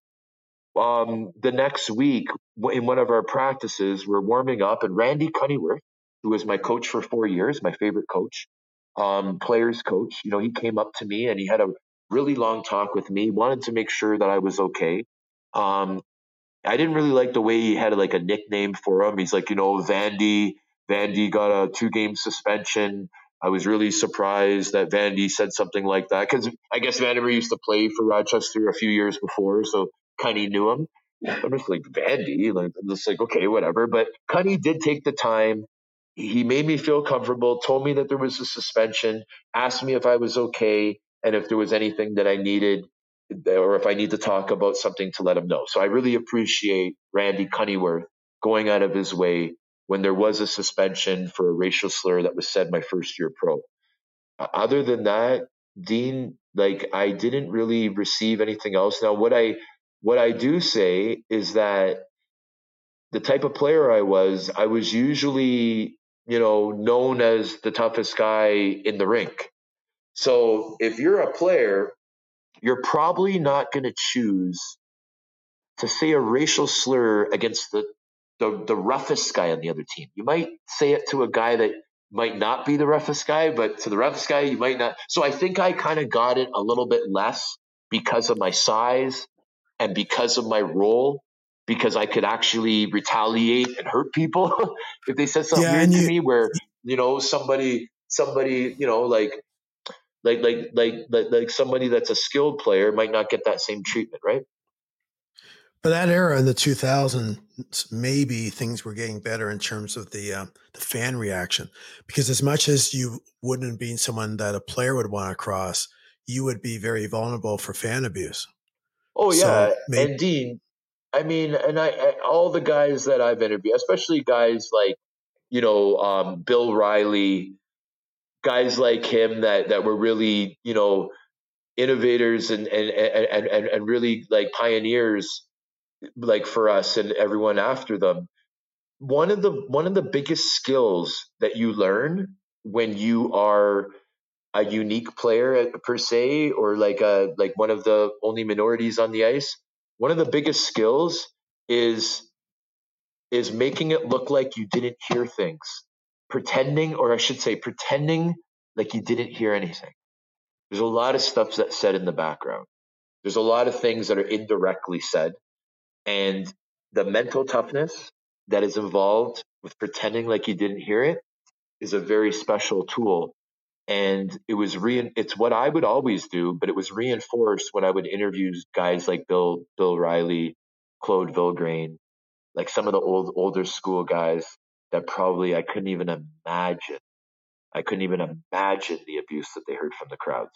um, the next week in one of our practices. We're warming up, and Randy Cunneyworth, who was my coach for four years, my favorite coach, um, players coach. You know, he came up to me and he had a really long talk with me, wanted to make sure that I was okay. Um, I didn't really like the way he had like a nickname for him. He's like, you know, Vandy. Vandy got a two game suspension. I was really surprised that Vandy said something like that because I guess Vandermeer used to play for Rochester a few years before, so Cunny knew him. I'm just like Vandy, like I'm just like okay, whatever. But Cunny did take the time. He made me feel comfortable. Told me that there was a suspension. Asked me if I was okay and if there was anything that I needed eh, or if I need to talk about something to let him know. So I really appreciate Randy Cunneyworth going out of his way when there was a suspension for a racial slur that was said my first year pro. Other than that, Dean, like I didn't really receive anything else. Now, what I what I do say is that the type of player I was, I was usually, you know, known as the toughest guy in the rink. So if you're a player you're probably not going to choose to say a racial slur against the, the the roughest guy on the other team. You might say it to a guy that might not be the roughest guy, but to the roughest guy, you might not. So I think I kind of got it a little bit less because of my size and because of my role, because I could actually retaliate and hurt people <laughs> if they said something yeah, weird you, to me. Where you know somebody somebody you know like like like like like like somebody that's a skilled player might not get that same treatment, right? But that era in the 2000s, maybe things were getting better in terms of the uh, the fan reaction, because as much as you wouldn't have been someone that a player would want to cross, you would be very vulnerable for fan abuse. Oh yeah, so maybe- and Dean, I mean, and I, I, all the guys that I've interviewed, especially guys like you know um, Bill Riley, guys like him that that were really you know innovators and and and and, and really like pioneers like for us and everyone after them. One of the one of the biggest skills that you learn when you are a unique player uh, per se or like a like one of the only minorities on the ice one of the biggest skills is is making it look like you didn't hear things pretending, or I should say, pretending like you didn't hear anything. There's a lot of stuff that's said in the background. There's a lot of things that are indirectly said. And the mental toughness that is involved with pretending like you didn't hear it is a very special tool. And it was re it's what I would always do, but it was reinforced when I would interview guys like Bill Bill Riley, Claude Vilgrain, like some of the old older school guys that probably I couldn't even imagine. I couldn't even imagine the abuse that they heard from the crowds.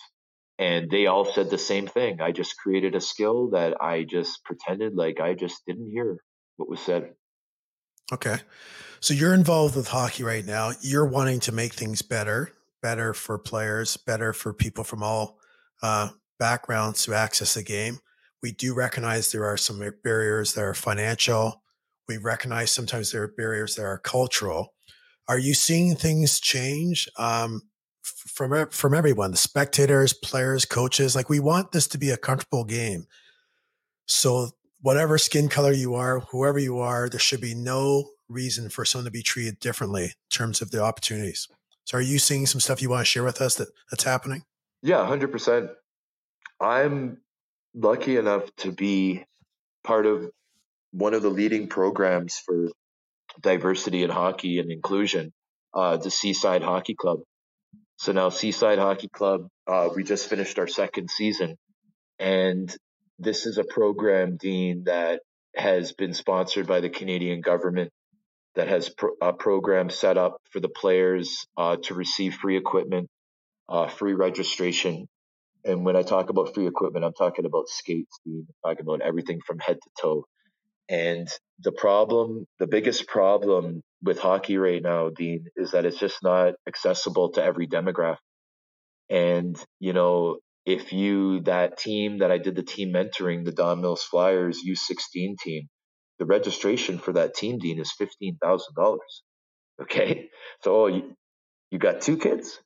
And they all said the same thing. I just created a skill that I just pretended like I just didn't hear what was said. Okay. So you're involved with hockey right now. You're wanting to make things better, better for players, better for people from all uh, backgrounds to access the game. We do recognize there are some barriers that are financial, we recognize sometimes there are barriers that are cultural. Are you seeing things change um, from from everyone, the spectators, players, coaches? Like we want this to be a comfortable game. So whatever skin color you are, whoever you are, there should be no reason for someone to be treated differently in terms of the opportunities. So are you seeing some stuff you want to share with us that that's happening? Yeah, hundred percent. I'm lucky enough to be part of one of the leading programs for diversity in hockey and inclusion, uh, the Seaside Hockey Club. So now Seaside Hockey Club, uh, we just finished our second season, and this is a program, Dean, that has been sponsored by the Canadian government, that has pro- a program set up for the players uh, to receive free equipment, uh, free registration. And when I talk about free equipment, I'm talking about skates. I'm talking about everything from head to toe and the problem, the biggest problem with hockey right now, Dean, is that it's just not accessible to every demographic. And, you know, if you, that team that I did the team mentoring, the Don Mills Flyers U16 team, the registration for that team, Dean, is $15,000. Okay. <laughs> So, oh, you, you got two kids?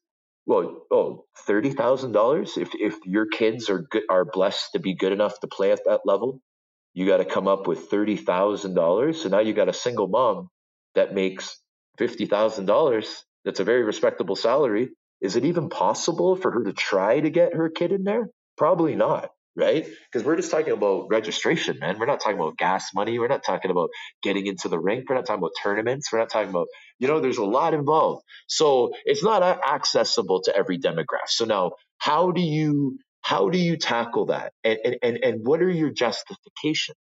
Well, oh, $30,000 if, if your kids are good, are blessed to be good enough to play at that level you got to come up with $30,000. So now you got a single mom that makes $50,000. That's a very respectable salary. Is it even possible for her to try to get her kid in there? Probably not, right? Because we're just talking about registration, man. We're not talking about gas money. We're not talking about getting into the rink. We're not talking about tournaments. We're not talking about, you know, there's a lot involved. So it's not accessible to every demographic. So now, how do you how do you tackle that? And and and, and what are your justifications?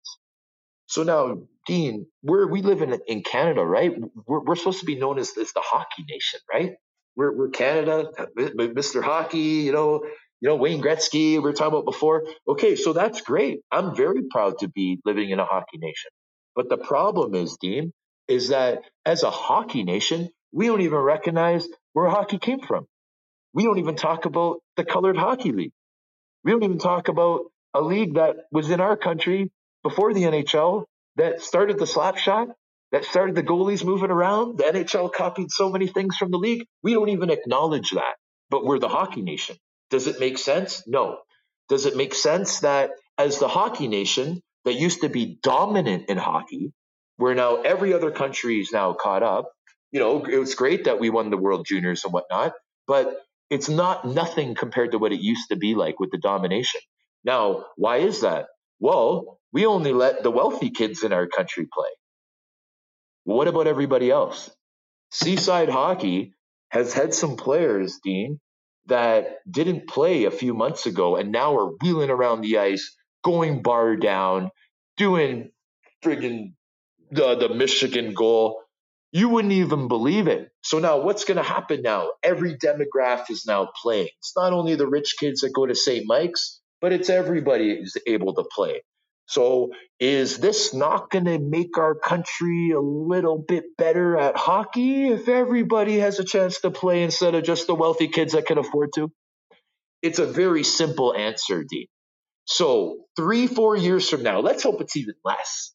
So now, Dean, we're we live in in Canada, right? We're, we're supposed to be known as, as the hockey nation, right? We're, we're Canada, uh, Mr. Hockey, you know, you know, Wayne Gretzky, we were talking about before. Okay, so that's great. I'm very proud to be living in a hockey nation. But the problem is, Dean, is that as a hockey nation, we don't even recognize where hockey came from. We don't even talk about the colored hockey league. We don't even talk about a league that was in our country before the NHL that started the slap shot, that started the goalies moving around. The NHL copied so many things from the league. We don't even acknowledge that, but we're the hockey nation. Does it make sense? No. Does it make sense that as the hockey nation that used to be dominant in hockey, where now every other country is now caught up? You know, it was great that we won the World Juniors and whatnot, but it's not nothing compared to what it used to be like with the domination. Now, why is that? Well, we only let the wealthy kids in our country play. What about everybody else? Seaside hockey has had some players, Dean, that didn't play a few months ago and now are wheeling around the ice, going bar down, doing friggin' the, the Michigan goal. You wouldn't even believe it. So now what's going to happen now? Every demographic is now playing. It's not only the rich kids that go to St. Mike's, but it's everybody who's able to play. So is this not going to make our country a little bit better at hockey if everybody has a chance to play instead of just the wealthy kids that can afford to? It's a very simple answer, Dean. So three, four years from now, let's hope it's even less.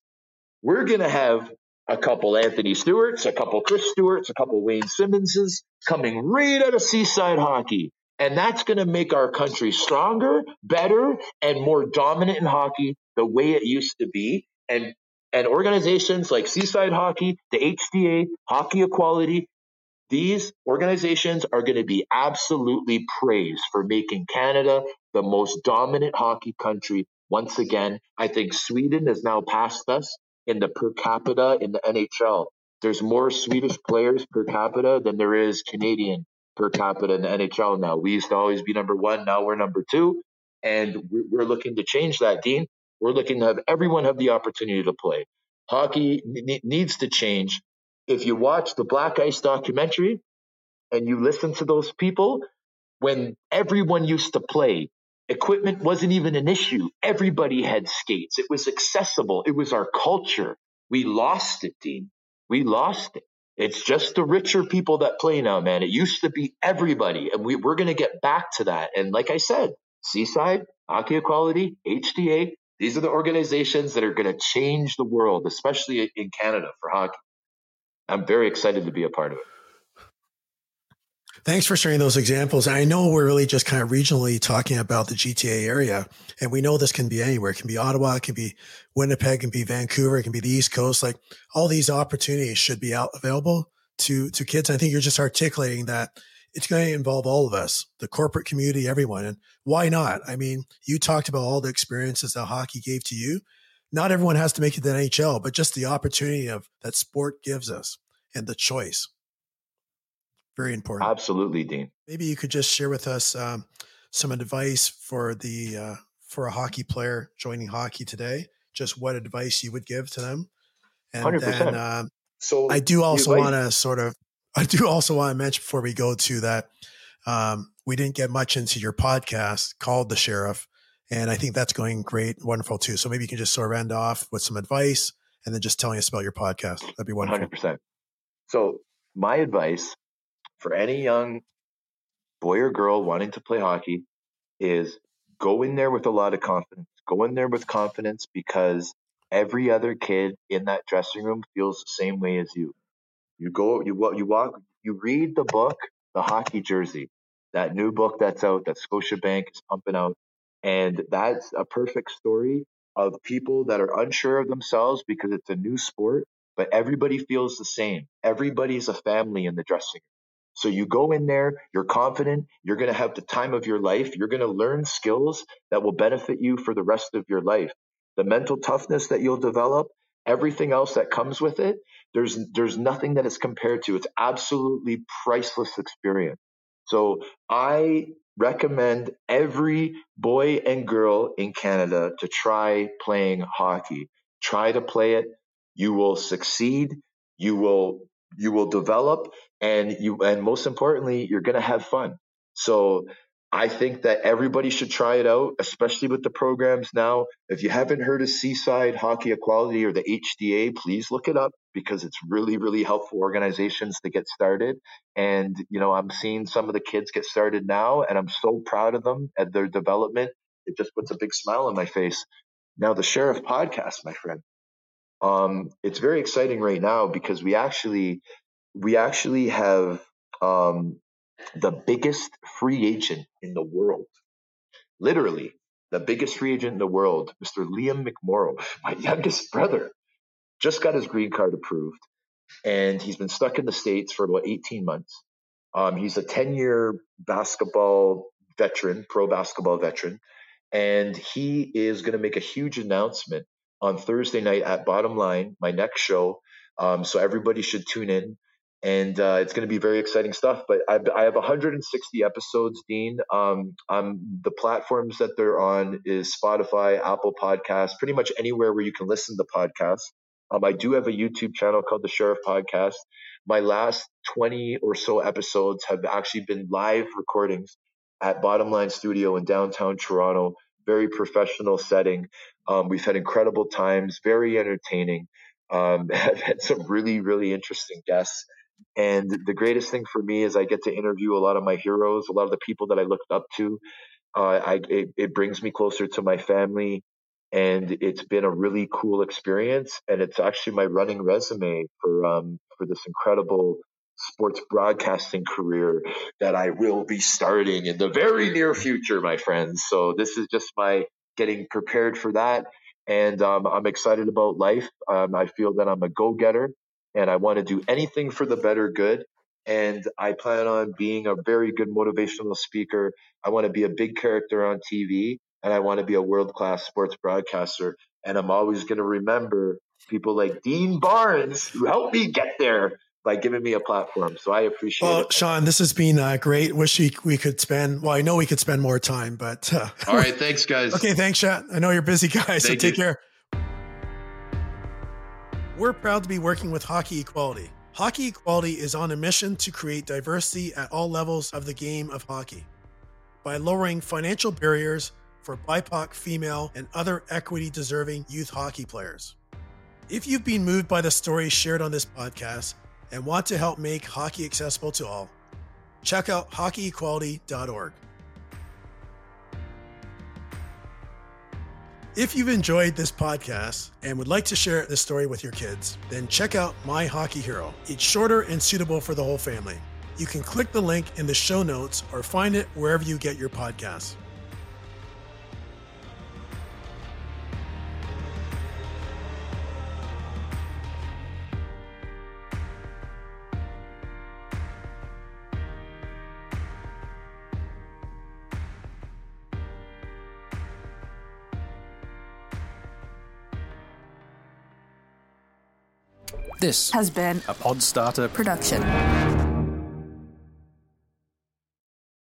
We're going to have a couple Anthony Stewarts, a couple Chris Stewarts, a couple Wayne Simmonses coming right out of seaside hockey. And that's going to make our country stronger, better, and more dominant in hockey the way it used to be. And and organizations like Seaside Hockey, the HDA, Hockey Equality, these organizations are going to be absolutely praised for making Canada the most dominant hockey country once again. I think Sweden has now passed us in the per capita in the NHL. There's more Swedish players per capita than there is Canadian per capita in the NHL now. We used to always be number one. Now we're number two. And we're looking to change that, Dean. We're looking to have everyone have the opportunity to play. Hockey needs to change. If you watch the Black Ice documentary and you listen to those people, when everyone used to play, equipment wasn't even an issue. Everybody had skates. It was accessible. It was our culture. We lost it, Dean. We lost it. It's just the richer people that play now, man. It used to be everybody, and we, we're going to get back to that. And like I said, Seaside, Hockey Equality, HDA, these are the organizations that are going to change the world, especially in Canada for hockey. I'm very excited to be a part of it. Thanks for sharing those examples. I know we're really just kind of regionally talking about the GTA area, and we know this can be anywhere. It can be Ottawa, it can be Winnipeg, it can be Vancouver, it can be the East Coast. Like all these opportunities should be out available to to kids. I think you're just articulating that it's going to involve all of us, the corporate community, everyone. And why not? I mean, you talked about all the experiences that hockey gave to you. Not everyone has to make it to the NHL, but just the opportunity of that sport gives us and the choice. Very important. Absolutely, Dean. Maybe you could just share with us um, some advice for the uh, for a hockey player joining hockey today. Just what advice you would give to them, and 100%. then uh, so I do also want to sort of I do also want to mention before we go to that um, we didn't get much into your podcast called the Sheriff, and I think that's going great, wonderful too. So maybe you can just sort of end off with some advice and then just telling us about your podcast. That'd be wonderful. 100%. So my advice for any young boy or girl wanting to play hockey is go in there with a lot of confidence. Go in there with confidence because every other kid in that dressing room feels the same way as you. You go, you you walk, you read the book, The Hockey Jersey, that new book that's out that Scotiabank is pumping out, and that's a perfect story of people that are unsure of themselves because it's a new sport, but everybody feels the same. Everybody's a family in the dressing room So you go in there, you're confident, you're going to have the time of your life, you're going to learn skills that will benefit you for the rest of your life. The mental toughness that you'll develop, everything else that comes with it, there's there's nothing that is compared to. It's absolutely priceless experience. So I recommend every boy and girl in Canada to try playing hockey. Try to play it. You will succeed. You will you will develop and you and most importantly you're going to have fun so i think that everybody should try it out especially with the programs now. If you haven't heard of seaside hockey equality or the hda please look it up because it's really really helpful organizations to get started. And you know i'm seeing some of the kids get started now and i'm so proud of them at their development. It just puts a big smile on my face. Now the sheriff podcast my friend. Um, it's very exciting right now because we actually we actually have um, the biggest free agent in the world. Literally, the biggest free agent in the world, Mr. Liam McMorrow, my youngest brother, just got his green card approved. And he's been stuck in the States for about 18 months. Um, he's a 10 year basketball veteran, pro basketball veteran. And he is going to make a huge announcement on Thursday night at Bottom Line, my next show. Um, so everybody should tune in and uh, it's going to be very exciting stuff. But I, I have 160 episodes, Dean. Um, um, the platforms that they're on is Spotify, Apple Podcasts, pretty much anywhere where you can listen to podcasts. Um, I do have a YouTube channel called the Sheriff Podcast. My last 20 or so episodes have actually been live recordings at Bottom Line Studio in downtown Toronto. Very professional setting. Um, we've had incredible times, very entertaining. Um, <laughs> have had some really, really interesting guests. And the greatest thing for me is I get to interview a lot of my heroes, a lot of the people that I looked up to. Uh, I it, it brings me closer to my family, and it's been a really cool experience. And it's actually my running resume for um, for this incredible sports broadcasting career that I will be starting in the very near future, my friends. So this is just my getting prepared for that, and um, I'm excited about life. Um, I feel that I'm a go getter and I want to do anything for the better good. And I plan on being a very good motivational speaker. I want to be a big character on TV and I want to be a world class sports broadcaster. And I'm always going to remember people like Dean Barnes who helped me get there by giving me a platform. So I appreciate well, it. Well, Sean, this has been uh, great. Wish we, we could spend, well, I know we could spend more time, but. Uh, All right. Thanks, guys. <laughs> okay. Thanks, Sean. I know you're busy, guys. Thank so take you. care. We're proud to be working with Hockey Equality. Hockey Equality is on a mission to create diversity at all levels of the game of hockey by lowering financial barriers for BIPOC, female, and other equity deserving youth hockey players. If you've been moved by the stories shared on this podcast and want to help make hockey accessible to all, check out hockeyequality.org. If you've enjoyed this podcast and would like to share this story with your kids, then check out My Hockey Hero. It's shorter and suitable for the whole family. You can click the link in the show notes or find it wherever you get your podcasts. This has been a Podstarter production.